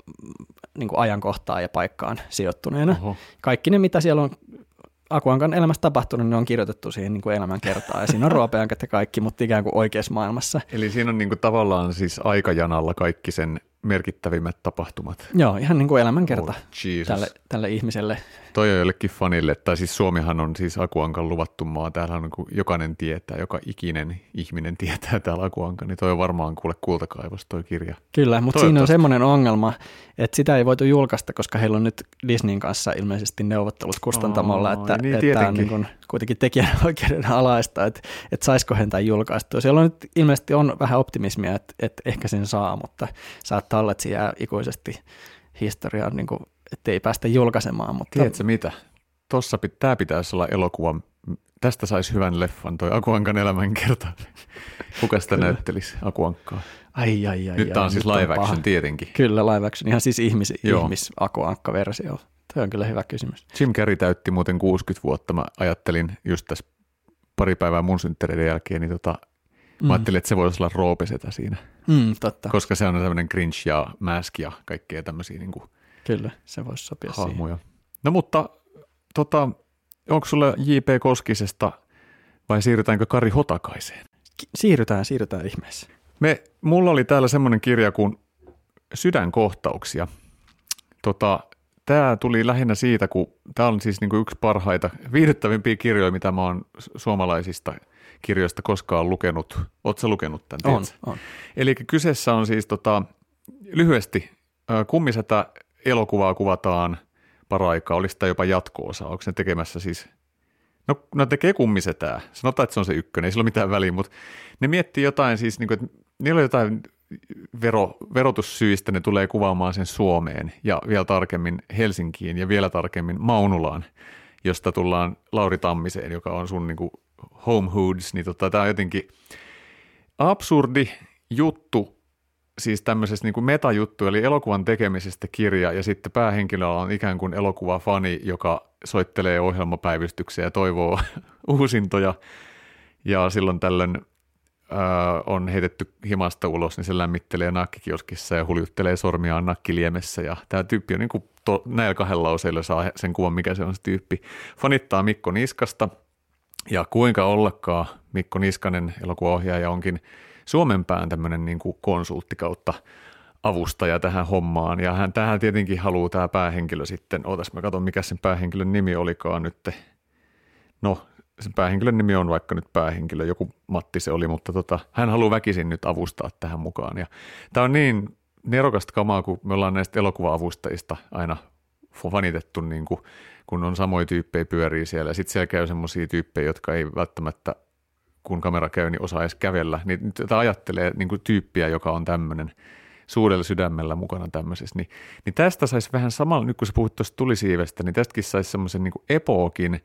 niin kuin ajankohtaan ja paikkaan sijoittuneena.
Oho.
Kaikki ne, mitä siellä on Akuankan elämässä tapahtunut, ne on kirjoitettu siihen niin kuin elämänkertaan. Ja siinä on ruopeankat ja kaikki, mutta ikään kuin oikeassa maailmassa.
Eli siinä on niinku tavallaan siis aikajanalla kaikki sen merkittävimmät tapahtumat.
Joo, ihan niin kuin elämänkerta
Oh, Jesus.
tälle, tälle ihmiselle.
Toi on jollekin fanille, tai siis Suomihan on siis Akuankan luvattu maa, täällä on niin jokainen tietää, joka ikinen ihminen tietää täällä Akuankan, niin toi on varmaan kuule kultakaivos toi kirja.
Kyllä, mutta siinä on semmoinen ongelma, että sitä ei voitu julkaista, koska heillä on nyt Disneyn kanssa ilmeisesti neuvottelut kustantamolla,
Aa,
että,
niin
että tämä on niin kuin kuitenkin tekijänoikeuden alaista, että, että saisiko hän tämän julkaistua. Siellä on nyt ilmeisesti on vähän optimismia, että, että ehkä sen saa, mutta saattaa se jää ikuisesti historiaan, niin kuin, että ei päästä julkaisemaan. Mutta
Tiedätkö mitä? Tossa pit, tää pitäisi olla elokuva, tästä saisi hyvän leffan, toi Akuankan elämänkerta. Kuka sitä näyttelisi Akuankkaa?
ai, ai, ai,
Nyt tää on siis live
paha.
action tietenkin.
Kyllä, live action, ihan siis ihmis,
Joo.
ihmis versio Tuo on kyllä hyvä kysymys.
Jim Carrey täytti muuten 60 vuotta. Mä ajattelin just tässä pari päivää mun synttäreiden jälkeen, niin tota,
Mm.
mä ajattelin, että se voisi olla roopesetä siinä,
Mm, totta,
koska se on tämmöinen cringe ja mask ja kaikkea tämmöisiä niin kuin
kyllä, se voisi sopia siihen.
hahmoja. No mutta tota, onko sulle J.P. Koskisesta vai siirrytäänkö Kari Hotakaiseen?
Ki- Siirrytään, siirrytään ihmeessä.
Me, mulla oli täällä semmoinen kirja kuin Sydänkohtauksia. Tota, tämä tuli lähinnä siitä, kun tämä on siis niinku yksi parhaita, viihdyttävimpiä kirjoja, mitä mä oon su- suomalaisista kirjoista koskaan lukenut. Oletko lukenut tämän?
On,
tiedätkö?
on.
Eli kyseessä on siis tota, lyhyesti kummisetä elokuvaa kuvataan paraikaa, olisi tämä jopa jatko-osa, onko ne tekemässä siis, no, no tekee kummisetää, sanotaan, että se on se ykkönen, ei sillä ole mitään väliä, mutta ne miettii jotain siis, niin kuin, että niillä on jotain vero, verotussyistä, ne tulee kuvaamaan sen Suomeen ja vielä tarkemmin Helsinkiin ja vielä tarkemmin Maunulaan, josta tullaan Lauri Tammiseen, joka on sun niin kuin home hoods, niin tota, tämä on jotenkin absurdi juttu, siis tämmöisessä niin kuin metajuttu, eli elokuvan tekemisestä kirja, ja sitten päähenkilöllä on ikään kuin elokuvafani, joka soittelee ohjelmapäivystyksiä ja toivoo uusintoja, ja silloin tällöin äh, on heitetty himasta ulos, niin se lämmittelee nakkikioskissa ja huljuttelee sormiaan nakkiliemessä, ja tämä tyyppi on niin kuin to, näillä kahdella lauseilla saa sen kuvan, mikä se on se tyyppi. Fanittaa Mikko Niskasta, ja kuinka ollakaan Mikko Niskanen, elokuvaohjaaja, onkin Suomen pään tämmöinen niin konsultti kautta avustaja tähän hommaan. Ja hän tähän tietenkin haluaa tämä päähenkilö sitten, ootas mä katson mikä sen päähenkilön nimi olikaan nyt. No, sen päähenkilön nimi on vaikka nyt päähenkilö, joku Matti se oli, mutta tota, hän haluaa väkisin nyt avustaa tähän mukaan. Ja tämä on niin nerokasta kamaa, kun me ollaan näistä elokuva-avustajista aina fanitettu, niin kuin, kun on samoja tyyppejä pyörii siellä. Sitten siellä käy semmoisia tyyppejä, jotka ei välttämättä kun kamera käy, niin osaa edes kävellä. Niin tätä ajattelee niin kuin tyyppiä, joka on tämmöinen suurella sydämellä mukana tämmöisessä. Niin, niin tästä saisi vähän samalla, nyt kun sä puhut tuosta tulisiivestä, niin tästäkin saisi semmoisen niin epookin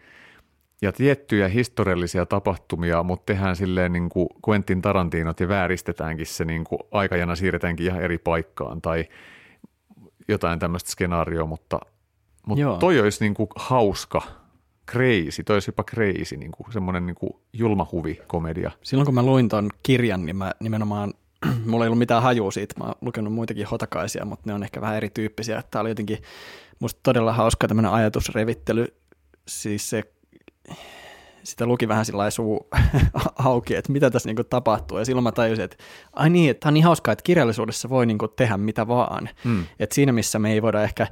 ja tiettyjä historiallisia tapahtumia, mutta tehdään silleen niin kuin Quentin Tarantinot ja vääristetäänkin se niin kuin aikajana siirretäänkin ihan eri paikkaan tai jotain tämmöistä skenaarioa, mutta, mutta toi olisi niin kuin hauska – crazy, toi olisi jopa crazy, niin kuin, semmoinen niin kuin julma komedia.
Silloin kun mä luin ton kirjan, niin mä nimenomaan, mulla ei ollut mitään hajua siitä, mä oon lukenut muitakin hotakaisia, mutta ne on ehkä vähän erityyppisiä. Tämä oli jotenkin musta todella hauska tämmöinen ajatusrevittely, siis se sitä luki vähän sillä suu auki, että mitä tässä niinku tapahtuu. Ja silloin mä tajusin, että ai niin, että on niin hauskaa, että kirjallisuudessa voi niinku tehdä mitä vaan. Mm. Että siinä missä me ei voida ehkä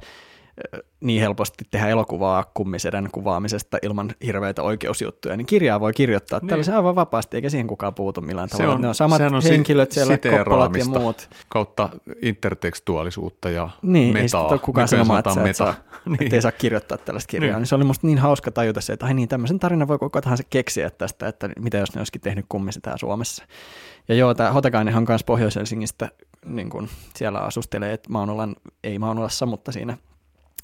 niin helposti tehdä elokuvaa kummiseden kuvaamisesta ilman hirveitä oikeusjuttuja, niin kirjaa voi kirjoittaa niin. tällaisen aivan vapaasti, eikä siihen kukaan puutu millään tavalla. On, ne on samat on henkilöt siellä, koppolat ja muut.
Kautta intertekstuaalisuutta ja
niin,
metaa.
Ei kukaan sanomaan, että, meta. saa, niin. ei saa kirjoittaa tällaista kirjaa. Niin. niin se oli musta niin hauska tajuta se, että ai niin, tämmöisen tarinan voi koko tahansa keksiä tästä, että mitä jos ne olisikin tehnyt kummisetään Suomessa. Ja joo, tämä Hotakainen on myös Pohjois-Helsingistä, niin kun siellä asustelee, että Maunulan, ei Maunulassa, mutta siinä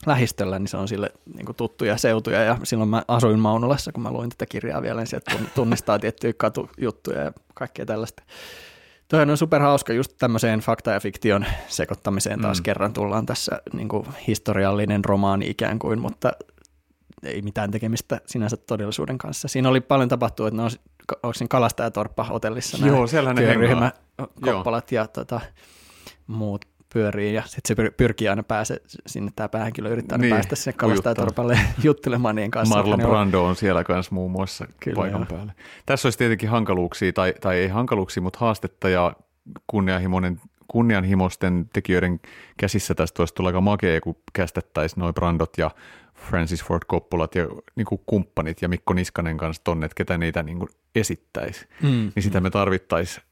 lähistöllä, niin se on sille niin kuin tuttuja seutuja. Ja silloin mä asuin Maunulassa, kun mä luin tätä kirjaa vielä, niin sieltä tunnistaa tiettyjä katujuttuja ja kaikkea tällaista. Toi on superhauska just tämmöiseen fakta- ja fiktion sekoittamiseen taas mm. kerran tullaan tässä niin kuin historiallinen romaani ikään kuin, mutta ei mitään tekemistä sinänsä todellisuuden kanssa. Siinä oli paljon tapahtuu, että ne on, onko siinä kalastajatorppa hotellissa
Joo, siellä ne
koppalat ja tota, muut pyörii ja sitten se pyrkii aina pääse sinne, tämä päähenkilö yrittää niin, päästä sinne kalastajatorpalle juttelemaan niiden kanssa.
Marlon Brando on siellä kanssa muun muassa Kyllä, paikan joo. päällä. Tässä olisi tietenkin hankaluuksia, tai, tai ei hankaluuksia, mutta haastetta ja kunnianhimoinen kunnianhimoisten tekijöiden käsissä tästä olisi tulla aika makea, kun kästettäisiin noin Brandot ja Francis Ford Coppolat ja niin kuin kumppanit ja Mikko Niskanen kanssa tonne, että ketä niitä niin kuin esittäisi. Mm. Niin sitä me tarvittaisiin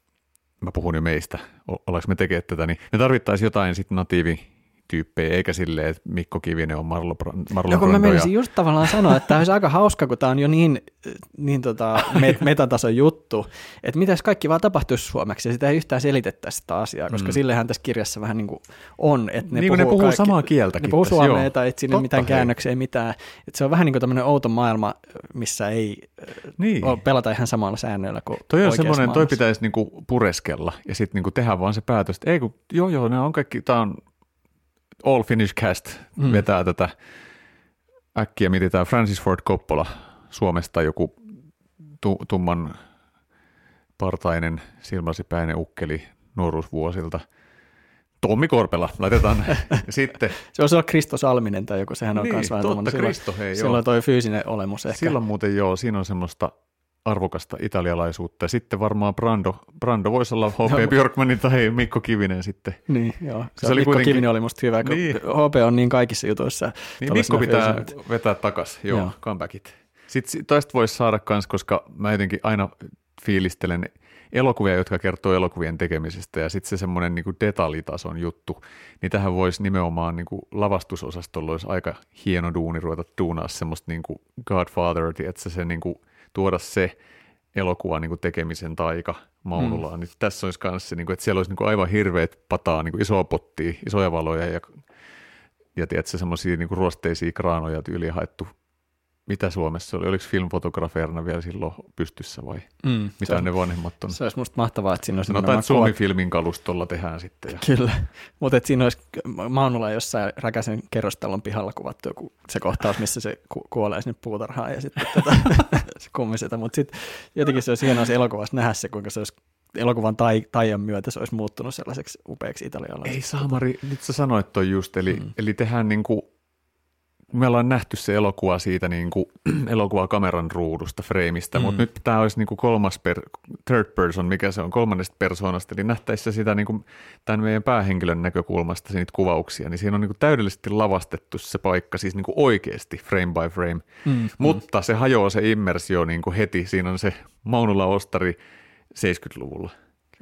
mä puhun jo meistä, ollaanko me tekemään tätä, niin me tarvittaisiin jotain sitten natiivi tyyppejä, eikä silleen, että Mikko Kivinen on Marlo, Marlon
Joku mä menisin ja... just tavallaan sanoa, että tämä olisi aika hauska, kun tämä on jo niin, niin tota, metatason juttu, että mitäs kaikki vaan tapahtuisi suomeksi, ja sitä ei yhtään selitettäisi sitä asiaa, koska mm. sillehän tässä kirjassa vähän niin kuin on, että ne,
niin
puhuu,
ne puhuu kaikki, samaa kieltä.
Ne puhuu suomea, tai et sinne mitään käännöksiä, ei mitään. Että se on vähän niin kuin tämmöinen outo maailma, missä ei niin. pelata ihan samalla säännöillä kuin
Toi on semmoinen, toi pitäisi niinku pureskella, ja sitten niinku tehdä vaan se päätös, että ei kun, joo joo, ne on kaikki, tämä on All Finnish Cast mm. vetää tätä äkkiä mietitään Francis Ford Coppola Suomesta joku tu- tumman partainen silmäsipäinen ukkeli nuoruusvuosilta. Tommi Korpela, laitetaan sitten.
Se on olla Kristo Salminen tai joku, sehän on niin, myös vähän
totta, Kristo, hei,
Silloin joo. toi fyysinen olemus ehkä.
Silloin muuten joo, siinä on semmoista arvokasta italialaisuutta. Sitten varmaan Brando, Brando voisi olla H.P. No. Björkmanin tai Mikko Kivinen sitten.
Niin, joo. Se, se oli Mikko kuitenkin... Kivinen oli musta hyvä, kun niin. HP on niin kaikissa jutuissa.
Niin Mikko pitää fyysinen. vetää takaisin, joo, joo, comebackit. Sitten toista voisi saada kans, koska mä jotenkin aina fiilistelen elokuvia, jotka kertoo elokuvien tekemisestä ja sitten se semmoinen niin detaljitason juttu, niin tähän voisi nimenomaan niin kuin lavastusosastolla olisi aika hieno duuni ruveta duunaa semmoista niin kuin Godfather, että se, se niin kuin – tuoda se elokuva niin tekemisen taika Maunulaan. Mm. Niin tässä olisi myös se, niin kuin, että siellä olisi niin kuin aivan hirveät pataa, niin kuin isoa pottia, isoja valoja ja, ja tiedätkö, semmoisia niin ruosteisia kraanoja tyyliin haettu mitä Suomessa oli, oliko filmfotografeerina vielä silloin pystyssä vai
Mm,
mitä
se,
ne vanhemmat on?
se olisi musta mahtavaa, että siinä olisi
Sanotaan,
nimenomaan
että Suomi-filmin kalustolla tehdään sitten. Ja...
Kyllä, mutta siinä olisi Maunulla jossain Räkäsen kerrostalon pihalla kuvattu joku se kohtaus, missä se ku- kuolee sinne puutarhaan ja sitten tota, se kummisetä, mutta sitten jotenkin se olisi hienoa se elokuvassa nähdä se, kuinka se olisi elokuvan tai, taian myötä se olisi muuttunut sellaiseksi upeaksi italialaiseksi.
Ei Saamari, nyt sä sanoit toi just, eli,
mm.
eli tehdään niin kuin, me ollaan nähty se elokuva siitä niin kuin, elokuva kameran ruudusta, freimistä,
Mm.
mm. mutta nyt tämä olisi niin kuin kolmas, per, third person, mikä se on, kolmannesta persoonasta, eli nähtäisiin se sitä niin kuin, tämän meidän päähenkilön näkökulmasta niitä kuvauksia, niin siinä on niin kuin täydellisesti lavastettu se paikka, siis niin kuin oikeasti frame by frame,
Mm,
mutta se hajoaa se immersio niin kuin heti, siinä on se Maunula Ostari 70-luvulla.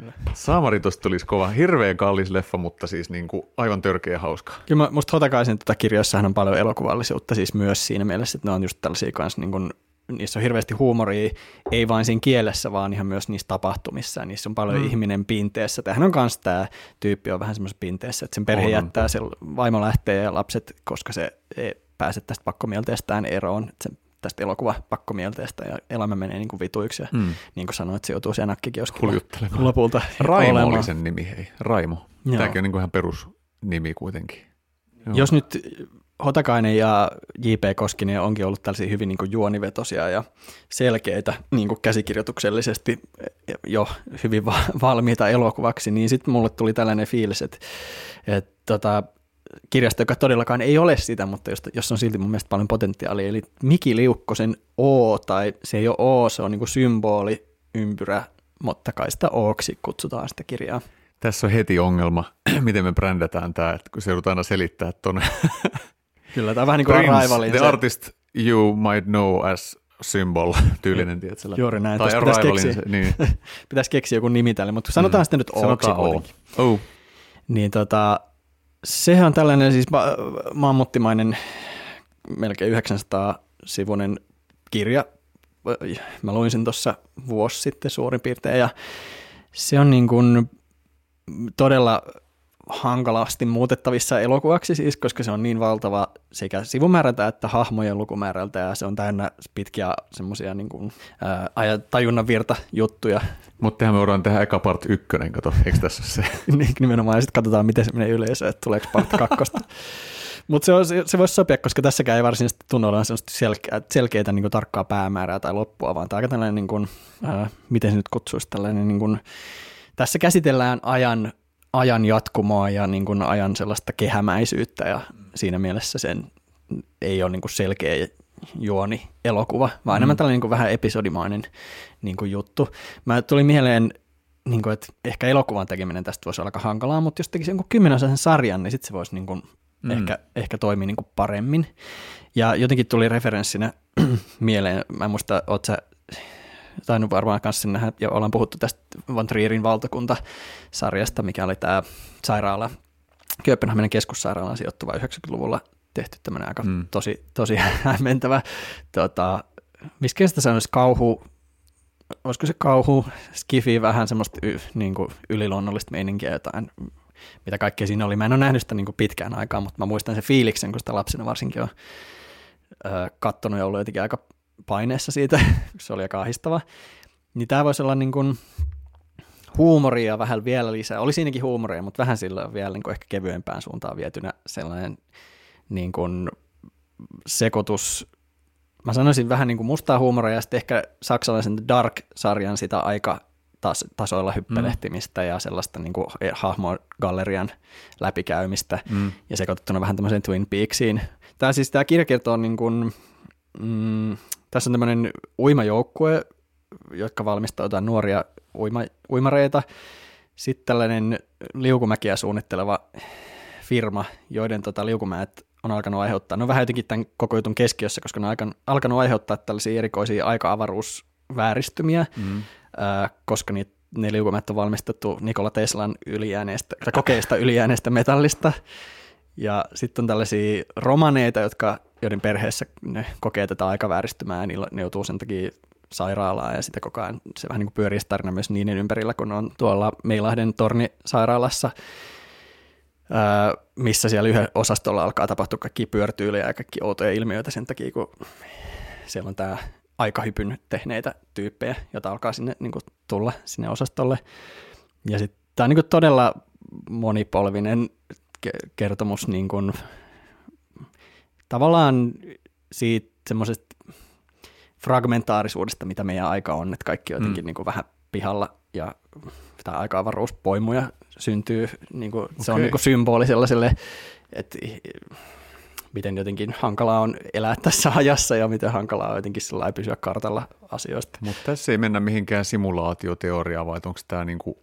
Kyllä.
Saamari tosta tulisi kova, hirveän kallis leffa, mutta siis niin kuin aivan törkeä hauska.
Kyllä mä, musta Hotakaisen tota kirjoissahan on paljon elokuvallisuutta siis myös siinä mielessä, että ne on just tällaisia kanssa niin kuin, niissä on hirveästi huumoria, ei vain siinä kielessä, vaan ihan myös niissä tapahtumissa. Niissä on paljon mm. Ihminen pinteessä. Tämähän on myös tämä tyyppi on vähän semmoisessa pinteessä, että sen perhe
On, on.
jättää, se vaimo lähtee ja lapset, koska se ei pääse tästä pakkomielteestään eroon, että se tästä elokuva pakkomielteestä ja elämä menee niin kuin vituiksi ja
Mm.
niin kuin sanoit, se joutuu sen nakkikioskilla
Huljuttelemaan.
lopulta
Raimo
olemaan.
oli sen nimi, hei. Raimo.
Joo.
Tämäkin on niin kuin ihan perusnimi kuitenkin. Joo.
Jos nyt Hotakainen ja J.P. Koskinen onkin ollut tällaisia hyvin niin kuin juonivetosia ja selkeitä niin kuin käsikirjoituksellisesti jo hyvin va- valmiita elokuvaksi, niin sitten mulle tuli tällainen fiilis, että, että tota, kirjasto, joka todellakaan ei ole sitä, mutta josta, jos on silti mun mielestä paljon potentiaalia, eli Miki Liukkosen O, tai se ei ole O, se on niin kuin symboli, ympyrä, mutta kai sitä Oksi kutsutaan sitä kirjaa.
Tässä on heti ongelma, miten me brändätään tämä, että kun se joudutaan aina selittää tuonne
Kyllä, tämä on vähän niin kuin Arrivalin
the
se-
artist you might know as symbol tyylinen, tiedätkö?
Juuri näin,
Tai
pitäisi keksiä.
se, niin.
pitäisi keksiä joku nimi tälle, mutta sanotaan mm. sitten nyt Ooksi
Sanotaan O.
kuitenkin.
Oh.
Niin tota, sehän on tällainen siis ma- mammuttimainen melkein 900-sivuinen kirja. Mä luin sen tuossa vuosi sitten suurin piirtein ja se on niin kuin todella hankalasti muutettavissa elokuvaksi siis, koska se on niin valtava sekä sivumäärältä että hahmojen lukumäärältä ja se on täynnä pitkiä semmoisia niin kuin, ää, tajunnan virta juttuja,
Mutta tehän me voidaan tehdä eka part ykkönen, kato, eikö tässä se?
Niin, nimenomaan, ja sitten katsotaan, miten se menee yleisöön, että tuleeko part kakkosta. Mutta se, se, se voisi sopia, koska tässäkään ei varsinaisesti tunnu olevan selkeää, selkeää niin kuin tarkkaa päämäärää tai loppua, vaan tämä aika tällainen, niin kuin, ää, miten se nyt kutsuisi, tällainen, niin kuin, tässä käsitellään ajan, ajan jatkumoa ja niin kuin ajan sellaista kehämäisyyttä, ja siinä mielessä sen ei ole niin kuin selkeä juoni elokuva, vaan enemmän tällainen niin kuin vähän episodimainen niin kuin juttu. Mä tuli mieleen niin kuin, että ehkä elokuvan tekeminen tästä voisi olla aika hankalaa, mutta jos tekisi jonkun kymmenosaisen sarjan, niin sitten se voisi niin kuin, mm.
Mm.
ehkä, ehkä toimia niin kuin paremmin. Ja jotenkin tuli referenssinä mieleen, mä en muista, oot sä tainnut varmaan kanssa nähdä, ja ollaan puhuttu tästä Van Trierin valtakunta-sarjasta, mikä oli tämä sairaala, Kööpenhaminan keskussairaalaan sijoittuva 90-luvulla tehty tämmöinen aika mm. Tosi, tosi hämmentävä, tota, miskä sitä sanoisi, kauhu, olisiko se kauhu, skifi, vähän semmoista y, niin kuin yliluonnollista meininkiä, jotain, mitä kaikkea siinä oli. Mä en ole nähnyt sitä niin kuin pitkään aikaa, mutta mä muistan sen fiiliksen, kun sitä lapsena varsinkin on ö, kattonut ja ollut jotenkin aika paineessa siitä, se oli aika ahistava. Niin tämä voisi olla niin kuin huumoria vähän vielä lisää. Oli siinäkin huumoria, mutta vähän sillä vielä niin kuin ehkä kevyempään suuntaan vietynä sellainen niin kuin sekoitus mä sanoisin vähän niin kuin mustaa huumoria ja sitten ehkä saksalaisen Dark-sarjan sitä aika tas- tasoilla hyppelehtimistä mm. ja sellaista niin kuin hahmogallerian läpikäymistä
Mm.
ja sekoitettuna vähän tämmöiseen Twin Peaksiin. Tämä siis tämä kirjakerto on niin kuin, mm, tässä on tämmöinen uimajoukkue, jotka valmistaa jotain nuoria uima, uimareita. Sitten tällainen liukumäkiä suunnitteleva firma, joiden tota, liukumäet on alkanut aiheuttaa, ne on vähän jotenkin tämän koko jutun keskiössä, koska ne on alkan- alkanut aiheuttaa tällaisia erikoisia aika-avaruusvääristymiä,
Mm.
ää, koska niitä, ne liukumäät on valmistettu Nikola Teslan ylijääneestä, tai kokeista ylijääneestä metallista. Ja sitten on tällaisia romaneita, jotka, joiden perheessä ne kokee tätä aikavääristymää, ja niillä- ne joutuu sen takia sairaalaan, ja sitä koko ajan se vähän niin kuin pyörii tarina myös niiden ympärillä, kun on tuolla Meilahden tornisairaalassa, ää, missä siellä yhden osastolla alkaa tapahtua kaikki pyörtyyliä ja kaikki outoja ilmiöitä sen takia, kun siellä on tämä aikahypyn tehneitä tyyppejä, joita alkaa sinne niin kuin, tulla sinne osastolle. Ja sitten tämä on niin kuin, todella monipolvinen kertomus niin kuin, tavallaan siitä semmoisesta fragmentaarisuudesta, mitä meidän aika on, että kaikki jotenkin mm. niin kuin, vähän pihalla ja tämä aika-avaruuspoimuja syntyy, niin kuin, okay. se on niin kuin symboli sellaiselle, että miten jotenkin hankalaa on elää tässä ajassa ja miten hankalaa on jotenkin sillä pysyä kartalla asioista.
Mutta tässä ei mennä mihinkään simulaatioteoriaan, vai onko tämä niin kuin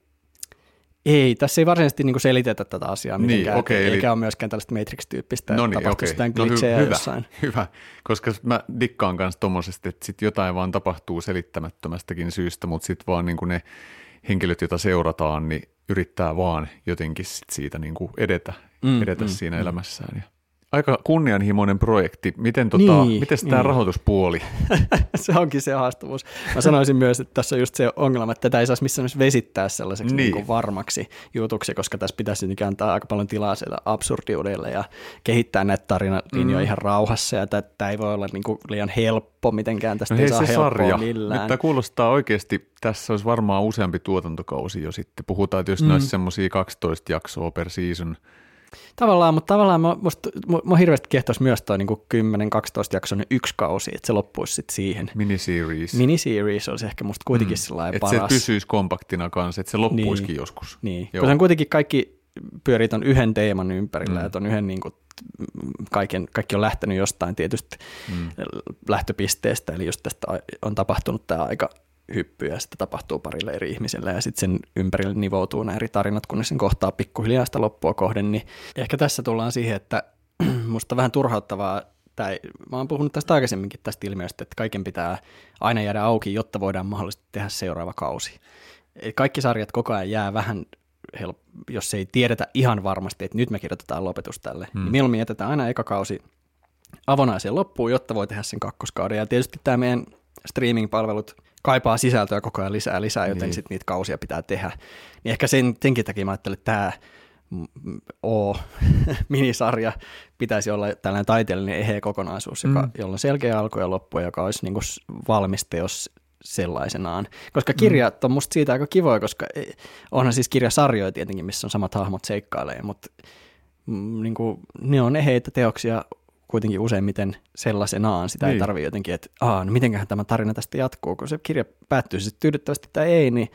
ei, tässä ei varsinaisesti niin selitetä tätä asiaa niin, mitenkään, niin, okay, eikä eli... ole myöskään tällaista Matrix-tyyppistä
no niin, okay. no, hy- hyvä, jossain. Hyvä, koska mä dikkaan kanssa tuommoisesti, että sit jotain vaan tapahtuu selittämättömästäkin syystä, mutta sitten vaan niin ne henkilöt, joita seurataan, niin yrittää vaan jotenkin sit siitä niin edetä, mm, edetä mm, siinä mm. elämässään. Ja aika kunnianhimoinen projekti. Miten tota, niin, miten tämä niin. rahoituspuoli?
se onkin se haastavuus. Mä sanoisin myös, että tässä on just se ongelma, että tätä ei saisi missään vesittää sellaiseksi niin. Niin varmaksi jutuksi, koska tässä pitäisi antaa aika paljon tilaa siellä absurdiudelle ja kehittää näitä tarinalinjoja mm. ihan rauhassa ja tämä ei voi olla niin kuin liian helppo mitenkään, tästä no ei saa se sarja. millään. Nyt
tämä kuulostaa oikeasti, tässä olisi varmaan useampi tuotantokausi jo sitten. Puhutaan, että jos mm. näissä semmoisia 12 jaksoa per season –
Tavallaan, mutta tavallaan mä, musta, mä hirveästi kiehtoisi myös toi niin 10-12 jaksoinen yksi kausi, että se loppuisi sitten siihen.
Miniseries.
Miniseries olisi ehkä musta kuitenkin mm. sellainen paras.
Että se pysyisi kompaktina kanssa, että se loppuisikin
niin.
joskus.
Niin, Joo. koska kuitenkin kaikki pyörii ton yhden teeman ympärillä mm. ja ton yhden niin kuin, kaiken, kaikki on lähtenyt jostain tietysti mm. lähtöpisteestä, eli just tästä on tapahtunut tämä aika hyppyä ja sitten tapahtuu parille eri ihmiselle ja sitten sen ympärille nivoutuu nämä eri tarinat, kun ne sen kohtaa pikkuhiljaa sitä loppua kohden, niin ehkä tässä tullaan siihen, että musta vähän turhauttavaa, tai mä oon puhunut tästä aikaisemminkin tästä ilmiöstä, että kaiken pitää aina jäädä auki, jotta voidaan mahdollisesti tehdä seuraava kausi. Kaikki sarjat koko ajan jää vähän jos ei tiedetä ihan varmasti, että nyt me kirjoitetaan lopetus tälle, hmm. niin mieluummin jätetään aina eka kausi avonaiseen loppuun, jotta voi tehdä sen kakkoskauden. Ja tietysti tämä meidän streaming-palvelut kaipaa sisältöä koko ajan lisää lisää, joten niin. sitten niitä kausia pitää tehdä. Niin ehkä sen, senkin takia mä ajattelin, että tämä O-minisarja pitäisi olla tällainen taiteellinen eheä kokonaisuus, joka, mm. jolla on selkeä alku ja loppu, joka olisi niin valmis teos sellaisenaan. Koska kirjat on musta siitä aika kivoja, koska onhan siis kirjasarjoja tietenkin, missä on samat hahmot seikkailee, mutta mm, niin kuin, ne on eheitä teoksia kuitenkin useimmiten sellaisenaan. Sitä niin. ei tarvitse jotenkin, että Aa, no mitenköhän tämä tarina tästä jatkuu, kun se kirja päättyy sitten tyydyttävästi tai ei, niin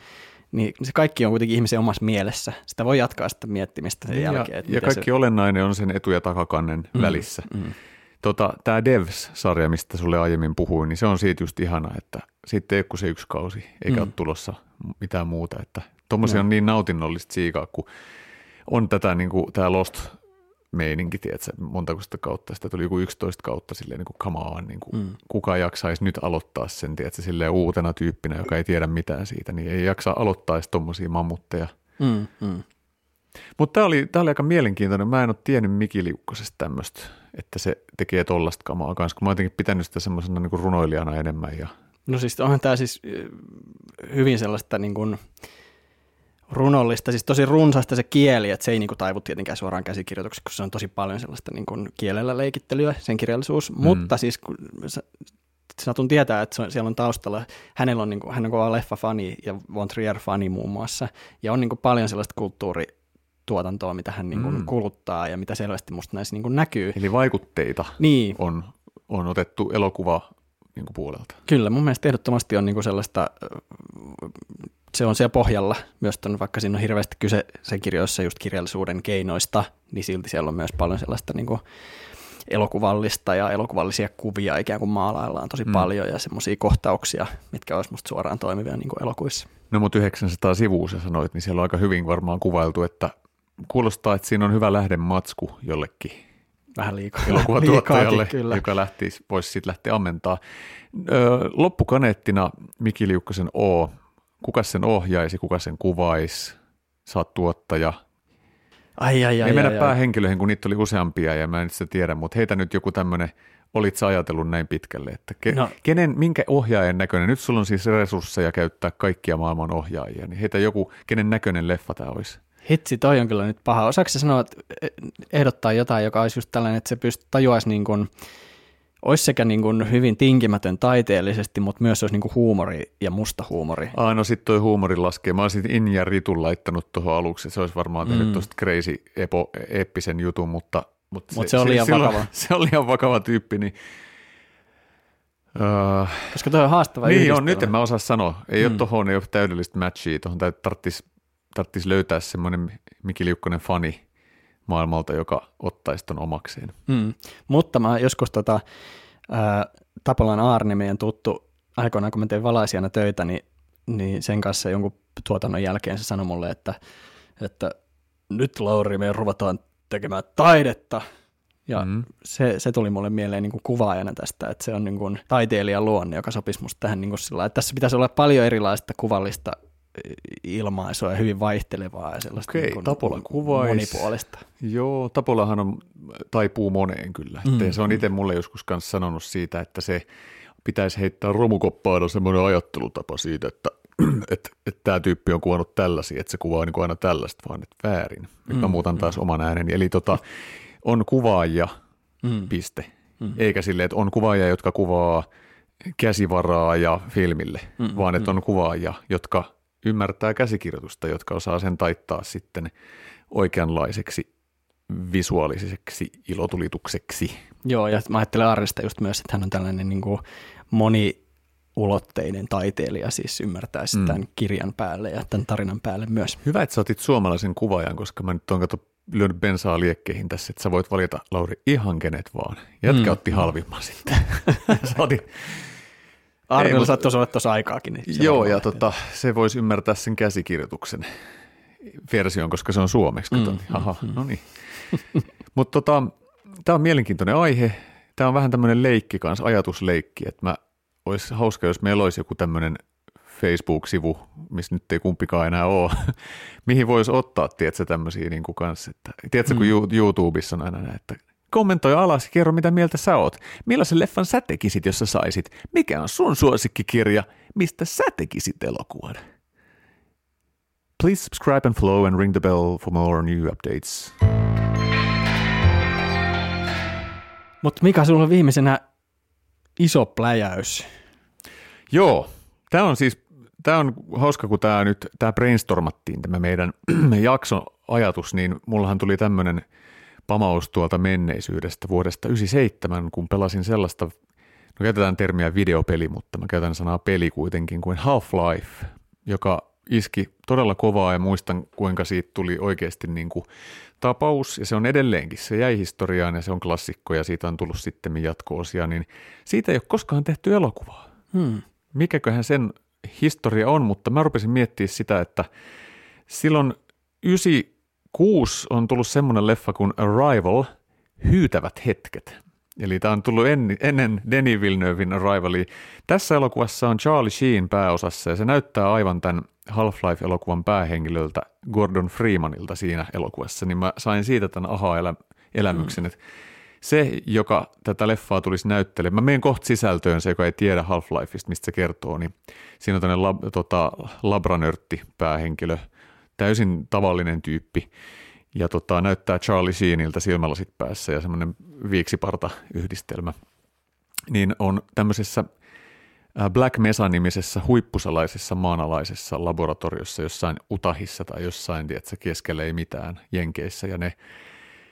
niin se kaikki on kuitenkin ihmisen omassa mielessä. Sitä voi jatkaa sitä miettimistä sen ja, jälkeen.
Että ja kaikki se... olennainen on sen etu- ja takakannen mm, välissä. Mm. Tota, Tämä Devs-sarja, mistä sulle aiemmin puhuin, niin se on siitä just ihana, että sitten ei ole kuin se yksi kausi, eikä mm. ole tulossa mitään muuta. Että tuommoisia no. on niin nautinnollista siikaa, kun on tätä niin kuin, tämä Lost meininki, tiedätkö, montako sitä kautta, sitä tuli joku 11 kautta silleen niin kuin come on, niin kuin, mm. kuka jaksaisi nyt aloittaa sen, tiedätkö, silleen uutena tyyppinä, joka ei tiedä mitään siitä, niin ei jaksa aloittaa edes tuommoisia mammutteja. Mm, mm. Mutta tämä oli, oli aika mielenkiintoinen, mä en ole tiennyt Miki Liukkosesta tämmöistä, että se tekee tollasta kamaa kanssa, kun mä oon jotenkin pitänyt sitä semmoisena niin runoilijana enemmän. Ja...
No siis onhan tämä siis hyvin sellaista niin kuin, runollista, siis tosi runsaista se kieli, että se ei niinku taivu tietenkään suoraan käsikirjoituksessa, koska se on tosi paljon sellaista niinku kielellä leikittelyä, sen kirjallisuus, mm. mutta siis kun Satun tietää, että on, siellä on taustalla, hänellä on, niinku, hän on kova leffa-fani ja Von Trier-fani muun muassa, ja on niinku paljon sellaista kulttuurituotantoa, mitä hän niinku mm. kuluttaa ja mitä selvästi musta näissä niinku näkyy.
Eli vaikutteita niin. on, on otettu elokuva niin kuin puolelta.
Kyllä, mun mielestä ehdottomasti on niin kuin sellaista se on siellä pohjalla myös, ton, vaikka siinä on hirveästi kyse sen kirjoissa just kirjallisuuden keinoista, niin silti siellä on myös paljon sellaista niin kuin elokuvallista ja elokuvallisia kuvia ikään kuin maalaillaan tosi mm. paljon ja semmoisia kohtauksia, mitkä olisi musta suoraan toimivia niin kuin elokuissa.
No mutta 900 sivua sä sanoit, niin siellä on aika hyvin varmaan kuvailtu, että kuulostaa, että siinä on hyvä lähdematsku jollekin
vähän liikaa.
Elokuvatuottajalle, kyllä. joka lähtisi, voisi sitten lähteä ammentaa. loppukaneettina Miki Liukkosen O kuka sen ohjaisi, kuka sen kuvaisi, sä oot tuottaja.
Ai, ai, ai,
Ei mennä
ai,
päähenkilöihin, kun niitä oli useampia ja mä en sitä tiedä, mutta heitä nyt joku tämmöinen, olit sä ajatellut näin pitkälle, että ke, no. kenen, minkä ohjaajan näköinen, nyt sulla on siis resursseja käyttää kaikkia maailman ohjaajia, niin heitä joku, kenen näköinen leffa tämä olisi?
Hitsi, toi on kyllä nyt paha. Osaako sanoa, että ehdottaa jotain, joka olisi just tällainen, että se pystyy tajuaisi niin kuin, olisi sekä niin kuin hyvin tinkimätön taiteellisesti, mutta myös olisi niin kuin huumori ja musta huumori.
Ah, no sitten toi huumori laskee. Mä olisin In ja Ritun laittanut tuohon aluksi. Se olisi varmaan tehnyt mm. tuosta crazy epo, eeppisen jutun, mutta,
mutta Mut se, se, on liian vakava.
Se on liian vakava tyyppi, niin
Uh, Koska toi on haastava
Niin on, nyt en mä osaa sanoa. Ei mm. ole ei ole täydellistä matchia. Tuohon tarvitsisi tarttis löytää semmoinen Miki Liukkonen fani maailmalta, joka ottaisi ton omakseen.
Mm. Mutta mä joskus tota, ää, Tapolan Aarni, meidän tuttu, aikoinaan kun mä tein valaisijana töitä, niin, niin sen kanssa jonkun tuotannon jälkeen se sanoi mulle, että, että nyt Lauri, me ruvetaan tekemään taidetta – ja mm. se, se tuli mulle mieleen niin kuin kuvaajana tästä, että se on niin kuin taiteilijan luonne, joka sopisi musta tähän niin kuin sillä, että tässä pitäisi olla paljon erilaista kuvallista ilmaisua ja hyvin vaihtelevaa ja sellaista
Okei,
niin
Tapola kuvais.
monipuolista.
Joo, Tapolahan on, taipuu moneen kyllä. Mm. Se on itse mulle joskus kanssa sanonut siitä, että se pitäisi heittää romukoppaan semmoinen ajattelutapa siitä, että että et tämä tyyppi on kuvannut tällaisia, että se kuvaa niin kuin aina tällaista, vaan että väärin. Nyt mä mm, muutan taas mm. oman ääneni. Eli tota, on kuvaajia, mm. piste. Mm. Eikä silleen, että on kuvaajia, jotka kuvaa käsivaraa ja filmille, mm. vaan että mm. on kuvaajia, jotka ymmärtää käsikirjoitusta, jotka osaa sen taittaa sitten oikeanlaiseksi visuaaliseksi ilotulitukseksi.
Joo, ja mä ajattelen Arresta just myös, että hän on tällainen niin kuin moniulotteinen taiteilija, siis ymmärtää mm. tämän kirjan päälle ja tämän tarinan päälle myös.
Hyvä, että sä otit suomalaisen kuvaajan, koska mä nyt oon kato lyönyt bensaa liekkeihin tässä, että sä voit valita, Lauri, ihan kenet vaan. Jätkä mm. otti halvimman sitten. sä otit,
Arvilla saattaisi olla tuossa aikaakin. Niin
joo, ja tota, se voisi ymmärtää sen käsikirjoituksen version, koska se on suomeksi. Mm, Aha, mm, no niin. Mutta tota, tämä on mielenkiintoinen aihe. Tämä on vähän tämmöinen leikki kanssa, ajatusleikki, että mä olisi hauska, jos meillä olisi joku tämmöinen Facebook-sivu, missä nyt ei kumpikaan enää ole, mihin voisi ottaa, tiedätkö, tämmöisiä niin kuin kanssa, että, tiedätkö, kun mm. YouTubessa on aina näin, että kommentoi alas ja kerro, mitä mieltä sä oot. Millaisen leffan sä tekisit, jos sä saisit? Mikä on sun suosikkikirja? Mistä sä tekisit elokuvan? Please subscribe and follow and ring the bell for more new updates.
Mutta mikä sulla on viimeisenä iso pläjäys?
Joo, tämä on siis tämä on hauska, kun tämä nyt tämä brainstormattiin tämä meidän jakson ajatus, niin mullahan tuli tämmöinen pamaus tuolta menneisyydestä vuodesta 97, kun pelasin sellaista, no käytetään termiä videopeli, mutta mä käytän sanaa peli kuitenkin, kuin Half-Life, joka iski todella kovaa ja muistan, kuinka siitä tuli oikeasti niin kuin tapaus, ja se on edelleenkin, se jäi historiaan ja se on klassikko ja siitä on tullut sitten jatko-osia, niin siitä ei ole koskaan tehty elokuvaa. Hmm. Mikäköhän sen historia on, mutta mä rupesin miettimään sitä, että silloin 96 on tullut semmoinen leffa kuin Arrival, Hyytävät hetket. Eli tämä on tullut en, ennen Denis Villeneuvein Arrivalia. Tässä elokuvassa on Charlie Sheen pääosassa ja se näyttää aivan tämän Half-Life-elokuvan päähenkilöltä Gordon Freemanilta siinä elokuvassa, niin mä sain siitä tämän aha-elämyksen, mm. että se, joka tätä leffaa tulisi näyttelemään, mä menen kohta sisältöön, se, joka ei tiedä Half-Lifeista, mistä se kertoo, niin siinä on tämmöinen lab, tota, labranörtti päähenkilö, täysin tavallinen tyyppi, ja tota, näyttää Charlie Sheeniltä silmälasit päässä ja semmoinen viiksiparta-yhdistelmä, niin on tämmöisessä Black Mesa-nimisessä huippusalaisessa maanalaisessa laboratoriossa jossain Utahissa tai jossain, tiedätkö, keskellä ei mitään Jenkeissä, ja ne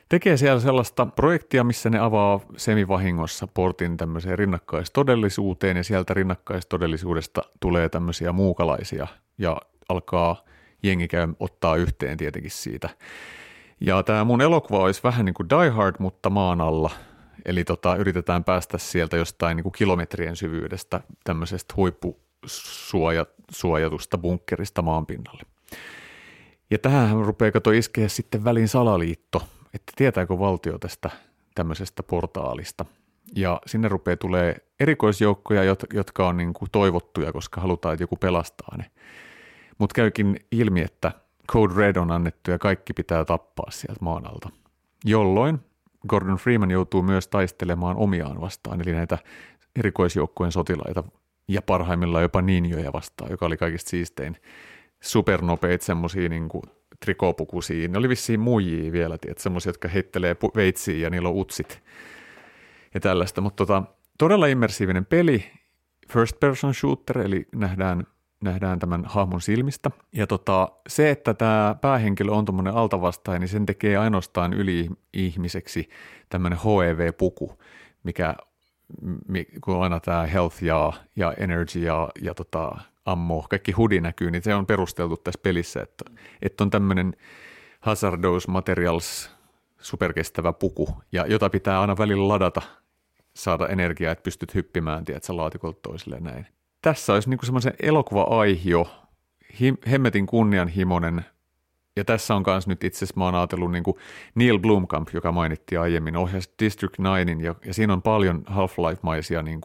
tekee siellä sellaista projektia, missä ne avaa semivahingossa portin tämmöiseen rinnakkaistodellisuuteen. Ja sieltä rinnakkaistodellisuudesta tulee tämmöisiä muukalaisia ja alkaa jengi käy ottaa yhteen tietenkin siitä. Ja tämä mun elokuva olisi vähän niin kuin Die Hard, mutta maan alla. Eli tota, yritetään päästä sieltä jostain niin kuin kilometrien syvyydestä tämmöisestä huippusuojatusta bunkkerista maanpinnalle. Ja tähän rupeaa kato iskeä sitten väliin salaliitto, että tietääkö valtio tästä tämmöisestä portaalista. Ja sinne rupeaa tulee erikoisjoukkoja, jotka on niin kuin toivottuja, koska halutaan, että joku pelastaa ne. Mutta käykin ilmi, että Code Red on annettu ja kaikki pitää tappaa sieltä maan alta. Jolloin Gordon Freeman joutuu myös taistelemaan omiaan vastaan, eli näitä erikoisjoukkojen sotilaita ja parhaimmillaan jopa ninjoja vastaan, joka oli kaikista siistein supernopeita semmoisia niin trikoopukuisia. Ne oli vissiin muijia vielä, semmoisia, jotka heittelee veitsiä ja niillä on utsit ja tällaista. Mutta tota, todella immersiivinen peli, first person shooter, eli nähdään, nähdään tämän hahmon silmistä. Ja tota, se, että tämä päähenkilö on tuommoinen altavastaja, niin sen tekee ainoastaan yli-ihmiseksi tämmöinen HEV-puku, mikä kun aina tämä health ja, ja energy ja, ja tota, ammo, kaikki hudi näkyy, niin se on perusteltu tässä pelissä, että, että on tämmöinen hazardous materials superkestävä puku, ja jota pitää aina välillä ladata, saada energiaa, että pystyt hyppimään, tiedätkö, laatikolta toiselle näin. Tässä olisi niinku semmoisen elokuva-aihio, hemmetin kunnianhimoinen, ja tässä on myös nyt itse asiassa mä oon ajatellut niin Neil Blomkamp, joka mainittiin aiemmin, ohjasi District 9, ja, ja siinä on paljon Half-Life-maisia niin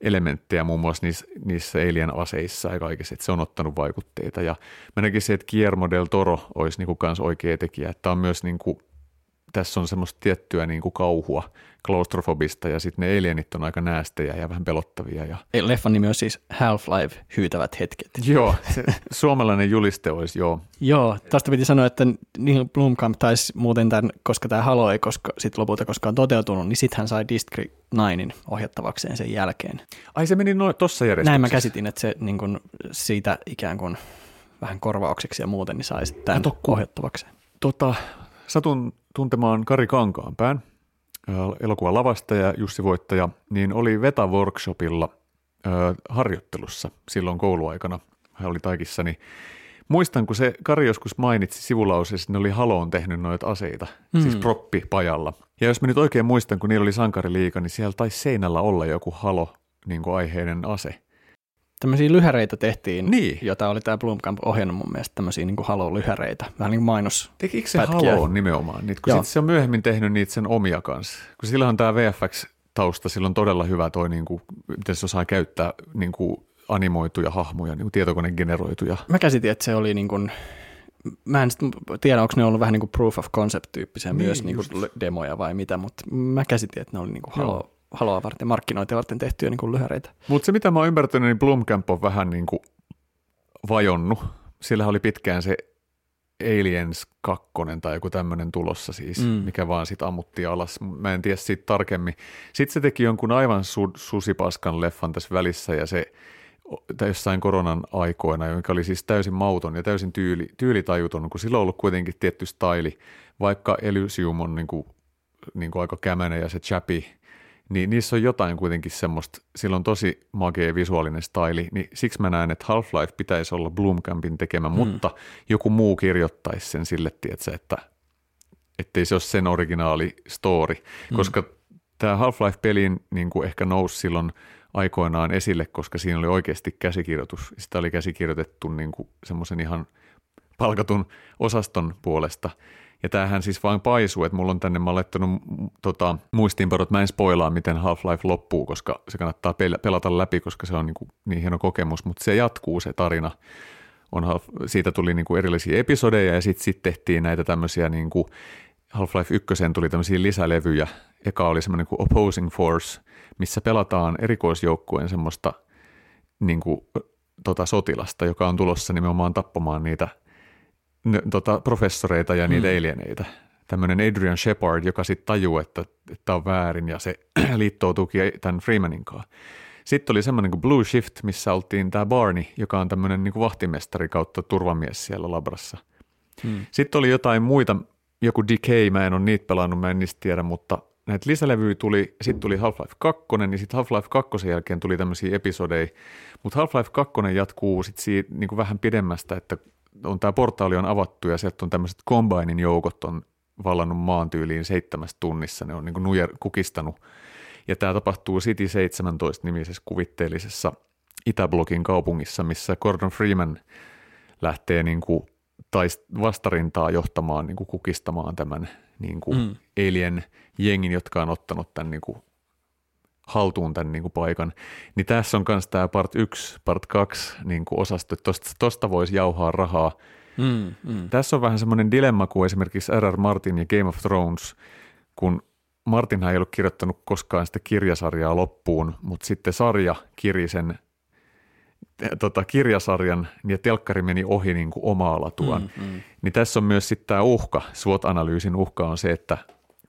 elementtejä muun muassa niissä, niissä Alien-aseissa ja kaikessa, että se on ottanut vaikutteita. Ja mä näkisin, että Guillermo del Toro olisi niin oikea tekijä, että on myös niin kuin tässä on semmoista tiettyä niin kuin kauhua klaustrofobista ja sitten ne alienit on aika näästejä ja vähän pelottavia. Ja...
Leffan nimi on siis Half-Life hyytävät hetket.
Joo, se suomalainen juliste olisi, joo.
joo, tästä piti sanoa, että Neil Blomkamp taisi muuten tämän, koska tämä Halo ei koska, sit lopulta koskaan toteutunut, niin sitten hän sai District 9 ohjattavakseen sen jälkeen.
Ai se meni no, tuossa järjestyksessä?
Näin mä käsitin, että se niin kun, siitä ikään kuin vähän korvaukseksi ja muuten, niin sai sitten tämän ohjattavakseen.
Tota, satun tuntemaan Kari Kankaanpään, elokuvan lavastaja, Jussi Voittaja, niin oli Veta-workshopilla harjoittelussa silloin kouluaikana. Hän oli taikissa, niin muistan, kun se Kari joskus mainitsi sivulauseessa, että ne oli Haloon tehnyt noita aseita, mm. siis proppipajalla. Ja jos mä nyt oikein muistan, kun niillä oli sankariliika, niin siellä taisi seinällä olla joku Halo niin kuin aiheinen ase
tämmöisiä lyhäreitä tehtiin, niin. jota oli tämä Blomkamp ohjannut mun mielestä, tämmöisiä niin Halo-lyhäreitä, vähän niin kuin mainos.
Tekikö se Halo nimenomaan niitä, kun sit se on myöhemmin tehnyt niitä sen omia kanssa, kun sillä on tämä VFX-tausta, sillä on todella hyvä toi, niin kuin, miten se osaa käyttää niin kuin animoituja hahmoja, niin kuin tietokonegeneroituja.
Mä käsitin, että se oli niin kuin, mä en tiedä, onko ne ollut vähän niin kuin proof of concept-tyyppisiä niin, myös niin kuin demoja vai mitä, mutta mä käsitin, että ne oli niin kuin Halo, haloa varten, markkinointia varten tehtyjä niin kuin lyhäreitä.
Mutta se, mitä mä oon ymmärtänyt, niin Blumkamp on vähän niin kuin vajonnut. Sillä oli pitkään se Aliens 2 tai joku tämmöinen tulossa siis, mm. mikä vaan sitten ammuttiin alas. Mä en tiedä siitä tarkemmin. Sitten se teki jonkun aivan su- susipaskan leffan tässä välissä ja se jossain koronan aikoina, joka oli siis täysin mauton ja täysin tyyli, tyylitajuton, kun sillä on ollut kuitenkin tietty staili, vaikka Elysium on niin kuin, niin kuin aika kämänen ja se chapi niin niissä on jotain kuitenkin semmoista, sillä on tosi makea visuaalinen staili, niin siksi mä näen, että Half-Life pitäisi olla Bloomcampin tekemä, mm. mutta joku muu kirjoittaisi sen sille, tietsä, että ettei se ole sen originaali story, mm. koska tämä Half-Life-pelin niin kuin ehkä nousi silloin aikoinaan esille, koska siinä oli oikeasti käsikirjoitus. Sitä oli käsikirjoitettu niin semmoisen ihan palkatun osaston puolesta – ja tämähän siis vain paisuu, että mulla on tänne, mä olen laittanut tota, muistiinpanot, mä en spoilaa, miten Half-Life loppuu, koska se kannattaa pelata läpi, koska se on niin, kuin, niin hieno kokemus, mutta se jatkuu se tarina. On, siitä tuli niin kuin erillisiä episodeja ja sitten sit tehtiin näitä tämmöisiä niin kuin Half-Life 1 tuli tämmöisiä lisälevyjä. Eka oli semmoinen kuin Opposing Force, missä pelataan erikoisjoukkueen semmoista niin kuin, tota, sotilasta, joka on tulossa nimenomaan tappamaan niitä – ne, tota, professoreita ja niitä mm. alieneitä. Tämmöinen Adrian Shepard, joka sitten tajuu, että tämä on väärin ja se liittoutuukin tämän Freemanin kanssa. Sitten oli semmoinen kuin Blue Shift, missä oltiin tämä Barney, joka on tämmöinen niin kuin vahtimestari kautta turvamies siellä labrassa. Hmm. Sitten oli jotain muita, joku Decay, mä en ole niitä pelannut, mä en niistä tiedä, mutta näitä lisälevyjä tuli, sitten tuli Half-Life 2, niin sitten Half-Life 2 jälkeen tuli tämmöisiä episodeja, mutta Half-Life 2 jatkuu sitten siitä niin kuin vähän pidemmästä, että on tämä portaali on avattu ja sieltä on tämmöiset Combinin joukot on vallannut maan tyyliin seitsemässä tunnissa. Ne on niin kuin nujer, kukistanut. Ja tämä tapahtuu City 17-nimisessä kuvitteellisessa Itäblokin kaupungissa, missä Gordon Freeman lähtee niin kuin taist vastarintaa johtamaan, niin kuin kukistamaan tämän niin kuin mm. alien jengin, jotka on ottanut tämän niin kuin haltuun tämän niin kuin paikan, niin tässä on myös tämä part 1, part 2 niin kuin osasto, että tosta, tosta voisi jauhaa rahaa. Mm, mm. Tässä on vähän semmoinen dilemma kuin esimerkiksi R.R. Martin ja Game of Thrones, kun Martinhan ei ollut kirjoittanut koskaan sitä kirjasarjaa loppuun, mutta sitten sarja kiri sen tota, kirjasarjan ja telkkari meni ohi niin kuin omaa latuaan. Mm, mm. Niin tässä on myös sitten tämä uhka, SWOT-analyysin uhka on se, että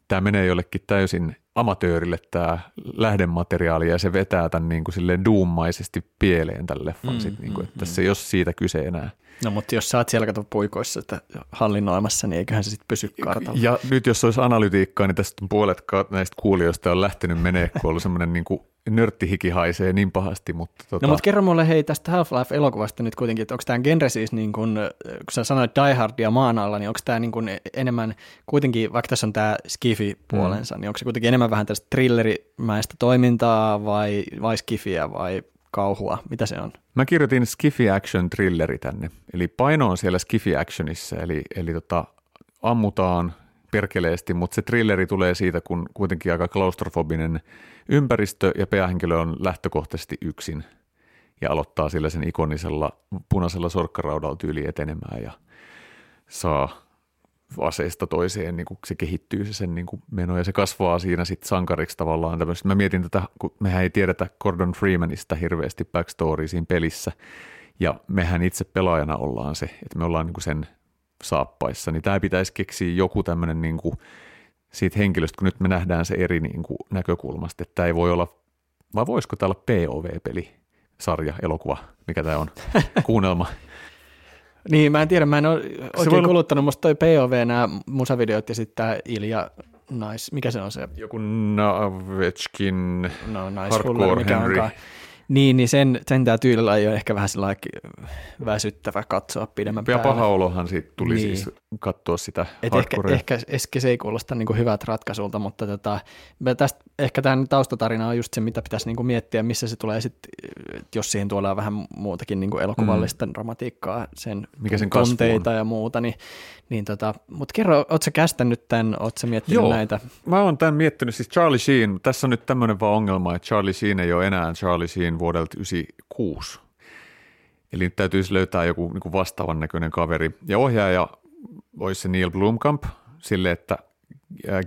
tämä menee jollekin täysin amatöörille tämä lähdemateriaali ja se vetää tämän niin kuin silleen duummaisesti pieleen tälle leffan. Mm, sit, niin kuin, että mm, tässä ei ole siitä kyse enää.
No mutta jos sä oot siellä kato puikoissa että hallinnoimassa, niin eiköhän se sitten pysy kartalla.
Ja nyt jos olisi analytiikkaa, niin tästä puolet näistä kuulijoista on lähtenyt menee, kun ollut semmoinen niin kuin nörttihiki haisee niin pahasti. Mutta tota...
No mutta kerro mulle hei tästä Half-Life-elokuvasta nyt kuitenkin, että onko tämä genre siis niin kuin, kun sä sanoit Die Hardia maan alla, niin onko tämä niin kuin enemmän kuitenkin, vaikka tässä on tämä skifi-puolensa, mm. niin onko se kuitenkin enemmän vähän tästä thrillerimäistä toimintaa vai, vai skifiä vai kauhua? Mitä se on?
Mä kirjoitin Skiffy Action Thrilleri tänne. Eli paino on siellä Skiffy Actionissa, eli, eli tota, ammutaan perkeleesti, mutta se thrilleri tulee siitä, kun kuitenkin aika klaustrofobinen ympäristö ja päähenkilö on lähtökohtaisesti yksin ja aloittaa sillä sen ikonisella punaisella sorkkaraudalla tyyli etenemään ja saa aseesta toiseen, niin kuin se kehittyy se sen niin kuin meno ja se kasvaa siinä sitten sankariksi tavallaan tämmöistä. Mä mietin tätä, kun mehän ei tiedetä Gordon Freemanista hirveästi backstory siinä pelissä ja mehän itse pelaajana ollaan se, että me ollaan niin kuin sen saappaissa, niin tämä pitäisi keksiä joku tämmöinen niin kuin siitä henkilöstä, kun nyt me nähdään se eri niin kuin näkökulmasta, että tämä ei voi olla, vai voisiko tämä olla POV-peli, sarja, elokuva, mikä tämä on, kuunnelma.
Niin, mä en tiedä, mä en ole oikein olla... kuluttanut, musta toi POV, nämä musavideot ja sitten tämä Ilja Nais, mikä se on se?
Joku Navetskin,
no, nice Hardcore mikä Henry. Onkaan. Niin, niin sen, sen tämä tyylillä ei ole ehkä vähän väsyttävä katsoa pidemmän
ja paha olohan siitä tuli niin. siis katsoa sitä
Et ehkä, ehkä, ehkä, se ei kuulosta niin hyvät ratkaisulta, mutta tota, tästä, ehkä tämä taustatarina on just se, mitä pitäisi niin miettiä, missä se tulee sitten, jos siihen tuodaan vähän muutakin niin elokuvallista mm. dramatiikkaa, sen, Mikä sen tunteita ja muuta, niin, niin tota, mutta kerro, ootko sä kästänyt tämän, ootko sä miettinyt Joo, näitä?
mä oon tämän miettinyt, siis Charlie Sheen, tässä on nyt tämmöinen vaan ongelma, että Charlie Sheen ei ole enää Charlie Sheen vuodelta 96. Eli nyt täytyisi löytää joku niin kuin vastaavan näköinen kaveri. Ja ohjaaja olisi se Neil Blomkamp sille, että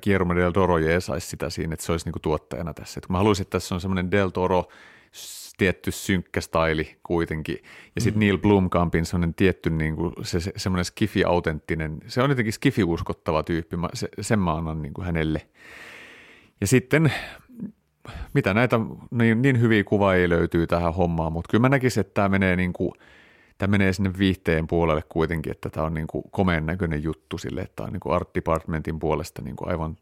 Guillermo del Toro saisi sitä siinä, että se olisi niin kuin tuottajana tässä. Et mä haluaisin, että tässä on semmoinen del Toro tietty synkkä staili kuitenkin. Ja sitten mm. Neil Blomkampin semmoinen tietty niin kuin se, se, semmoinen skifi-autenttinen, se on jotenkin skifi-uskottava tyyppi, mä, se, sen mä annan niin kuin hänelle. Ja sitten mitä näitä, niin, niin hyviä kuvaajia löytyy tähän hommaan, mutta kyllä mä näkisin, että tämä menee, niin kuin, tämä menee sinne viihteen puolelle kuitenkin, että tämä on niin kuin komeen näköinen juttu sille, että tämä on niin kuin art departmentin puolesta niin kuin aivan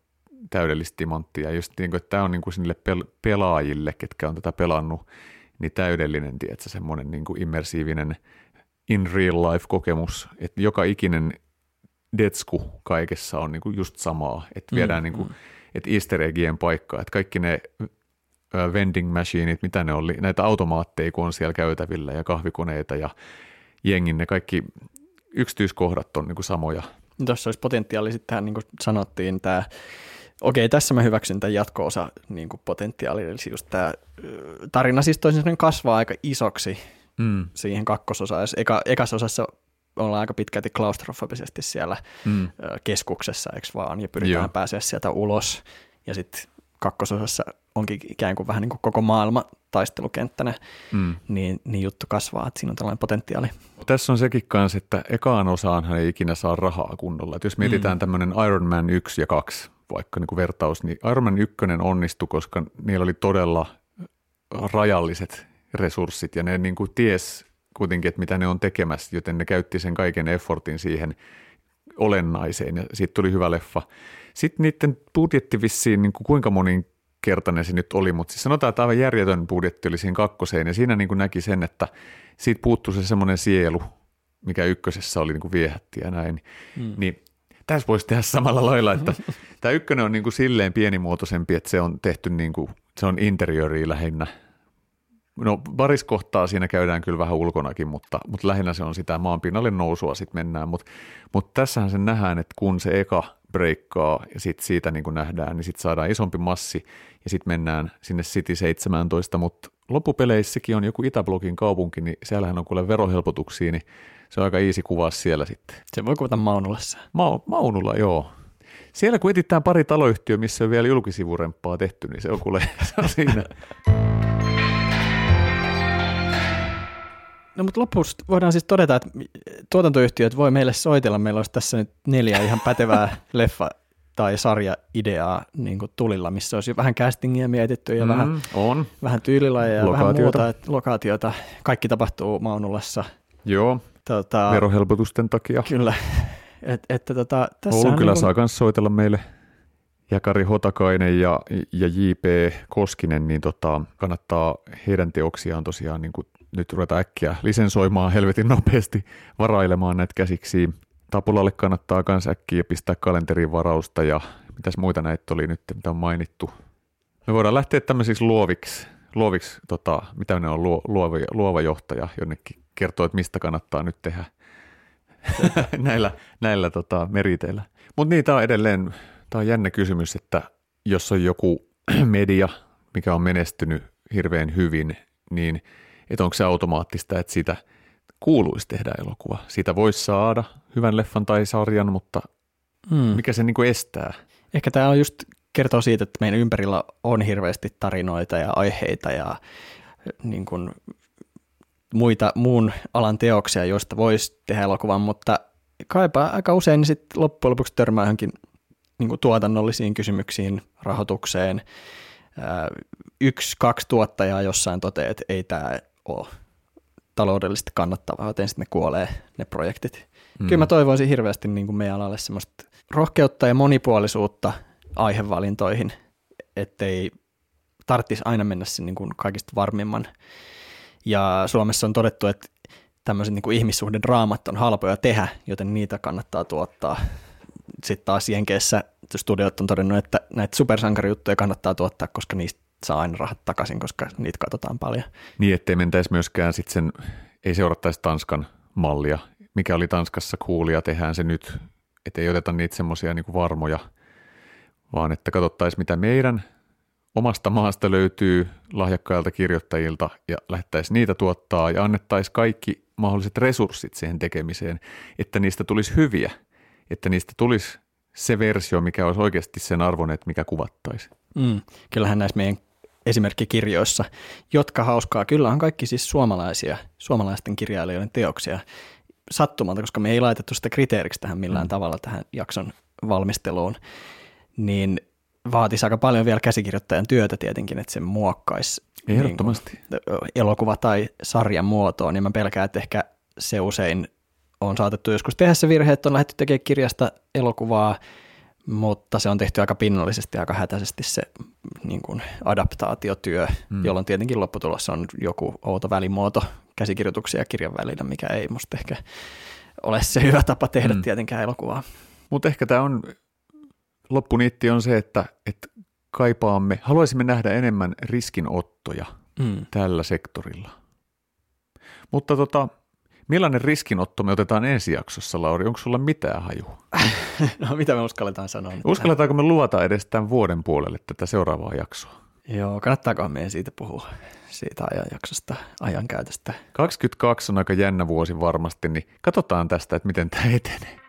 täydellistä timanttia. Just niin kuin, että tämä on niin kuin sinne pel- pelaajille, ketkä on tätä pelannut, niin täydellinen, tiedätkö, semmoinen niin kuin immersiivinen in real life kokemus, että joka ikinen detsku kaikessa on niin kuin just samaa, että viedään mm, niin kuin, mm että easter eggien paikka, että kaikki ne vending machineit, mitä ne oli, näitä automaatteja, kun on siellä käytävillä ja kahvikoneita ja jengin, ne kaikki yksityiskohdat on niin kuin samoja.
Tuossa olisi potentiaali sitten niin kuin sanottiin, tämä Okei, tässä mä hyväksyn tämän jatko-osa niin kuin potentiaali, eli just tämä tarina siis toisin kasvaa aika isoksi mm. siihen kakkososaan. Jos eka, ekassa osassa ollaan aika pitkälti klaustrofobisesti siellä mm. keskuksessa, eikö vaan, ja pyritään Joo. pääsemään sieltä ulos. Ja sitten kakkososassa onkin ikään kuin vähän niin kuin koko maailma taistelukenttänä, mm. niin, niin juttu kasvaa, että siinä on tällainen potentiaali.
Tässä on sekin kanssa, että ekaan osaan ei ikinä saa rahaa kunnolla. Et jos mietitään mm. tämmöinen Iron Man 1 ja 2, vaikka niin kuin vertaus, niin Iron Man 1 onnistui, koska niillä oli todella rajalliset resurssit ja ne niin kuin ties kuitenkin, että mitä ne on tekemässä, joten ne käytti sen kaiken effortin siihen olennaiseen ja siitä tuli hyvä leffa. Sitten niiden budjetti vissiin, niin kuin kuinka moninkertainen se nyt oli, mutta siis sanotaan, että aivan järjetön budjetti oli siihen kakkoseen ja siinä niin kuin näki sen, että siitä puuttui se semmoinen sielu, mikä ykkösessä oli niin kuin viehätti ja näin. Hmm. Niin tässä voisi tehdä samalla lailla, että tämä ykkönen on niin kuin silleen pienimuotoisempi, että se on tehty niin kuin, se on interiöriä lähinnä – No variskohtaa siinä käydään kyllä vähän ulkonakin, mutta, mutta lähinnä se on sitä maanpinnalle nousua sitten mennään. Mutta, mutta tässähän se nähdään, että kun se eka breikkaa ja sitten siitä niin kuin nähdään, niin sitten saadaan isompi massi ja sitten mennään sinne City 17, mutta loppupeleissäkin on joku Itäblogin kaupunki, niin siellähän on kuule verohelpotuksia, niin se on aika easy kuvaa siellä sitten.
Se voi kuvata Maunulassa.
Ma- Maunulla, joo. Siellä kun etsitään pari taloyhtiöä, missä on vielä julkisivurempaa tehty, niin se on kuule se on siinä.
No mutta lopussa voidaan siis todeta, että tuotantoyhtiöt voi meille soitella. Meillä olisi tässä nyt neljä ihan pätevää leffa tai sarja-ideaa niin kuin tulilla, missä olisi vähän castingia mietitty ja mm, vähän,
on.
vähän tyylilajeja ja vähän muuta, että lokaatiota. Kaikki tapahtuu Maunulassa.
Joo, tota, verohelpotusten takia.
Kyllä. Et, että tota,
tässä Oulun kyllä niin saa myös soitella meille Jakari Hotakainen ja, ja J.P. Koskinen, niin tota, kannattaa heidän teoksiaan tosiaan niin kuin nyt ruveta äkkiä lisensoimaan helvetin nopeasti, varailemaan näitä käsiksi. Tapulalle kannattaa myös äkkiä pistää kalenteriin varausta ja mitäs muita näitä oli nyt, mitä on mainittu. Me voidaan lähteä tämmöisiksi luoviksi, luoviksi tota, mitä ne on luova, luova johtaja jonnekin kertoo, että mistä kannattaa nyt tehdä näillä, näillä tota, meriteillä. Mutta niin, tämä on edelleen, tämä on jännä kysymys, että jos on joku media, mikä on menestynyt hirveän hyvin, niin että onko se automaattista, että siitä kuuluisi tehdä elokuva. Siitä voisi saada hyvän leffan tai sarjan, mutta hmm. mikä se niin kuin estää?
Ehkä tämä on just kertoo siitä, että meidän ympärillä on hirveästi tarinoita ja aiheita ja niin kuin muita muun alan teoksia, joista voisi tehdä elokuvan, mutta kaipaa aika usein niin sitten loppujen lopuksi törmää johonkin niin kuin tuotannollisiin kysymyksiin, rahoitukseen. Yksi, kaksi tuottajaa jossain toteaa, että ei tämä ole taloudellisesti kannattavaa, joten sitten ne kuolee ne projektit. Mm. Kyllä mä toivoisin hirveästi niin kuin meidän alalle semmoista rohkeutta ja monipuolisuutta aihevalintoihin, ettei tarvitsisi aina mennä sen niin kuin kaikista varmimman ja Suomessa on todettu, että tämmöiset niin ihmissuhdedraamat on halpoja tehdä, joten niitä kannattaa tuottaa. Sitten taas Jenkeissä studiot on todennut, että näitä supersankarijuttuja kannattaa tuottaa, koska niistä saa aina rahat takaisin, koska niitä katsotaan paljon.
Niin, ettei mentäisi myöskään sitten sen, ei seurattaisi Tanskan mallia, mikä oli Tanskassa kuulia, tehdään se nyt, että ei oteta niitä semmoisia niin varmoja, vaan että katsottaisiin mitä meidän omasta maasta löytyy lahjakkailta kirjoittajilta ja lähettäisiin niitä tuottaa ja annettaisiin kaikki mahdolliset resurssit siihen tekemiseen, että niistä tulisi hyviä, että niistä tulisi se versio, mikä olisi oikeasti sen arvon, että mikä kuvattaisi.
Mm, kyllähän näissä meidän esimerkkikirjoissa, jotka hauskaa, kyllä on kaikki siis suomalaisia, suomalaisten kirjailijoiden teoksia sattumalta, koska me ei laitettu sitä kriteeriksi tähän millään mm. tavalla tähän jakson valmisteluun, niin vaatisi aika paljon vielä käsikirjoittajan työtä tietenkin, että se muokkaisi
Ehdottomasti.
Niin elokuva- tai sarjan muotoon, niin mä pelkään, että ehkä se usein on saatettu joskus tehdä se virhe, että on lähdetty tekemään kirjasta elokuvaa, mutta se on tehty aika pinnallisesti, aika hätäisesti se niin kuin adaptaatiotyö, hmm. jolloin tietenkin lopputulossa on joku outo välimuoto käsikirjoituksia ja kirjan välillä, mikä ei musta ehkä ole se hyvä tapa tehdä hmm. tietenkään elokuvaa.
Mutta ehkä tämä on loppuniitti on se, että, että kaipaamme, haluaisimme nähdä enemmän riskinottoja mm. tällä sektorilla. Mutta tota, millainen riskinotto me otetaan ensi jaksossa, Lauri? Onko sulla mitään haju?
no mitä me uskalletaan sanoa?
Uskalletaanko me luvata edes tämän vuoden puolelle tätä seuraavaa jaksoa?
Joo, kannattaakohan meidän siitä puhua, siitä ajanjaksosta, ajankäytöstä.
22 on aika jännä vuosi varmasti, niin katsotaan tästä, että miten tämä etenee.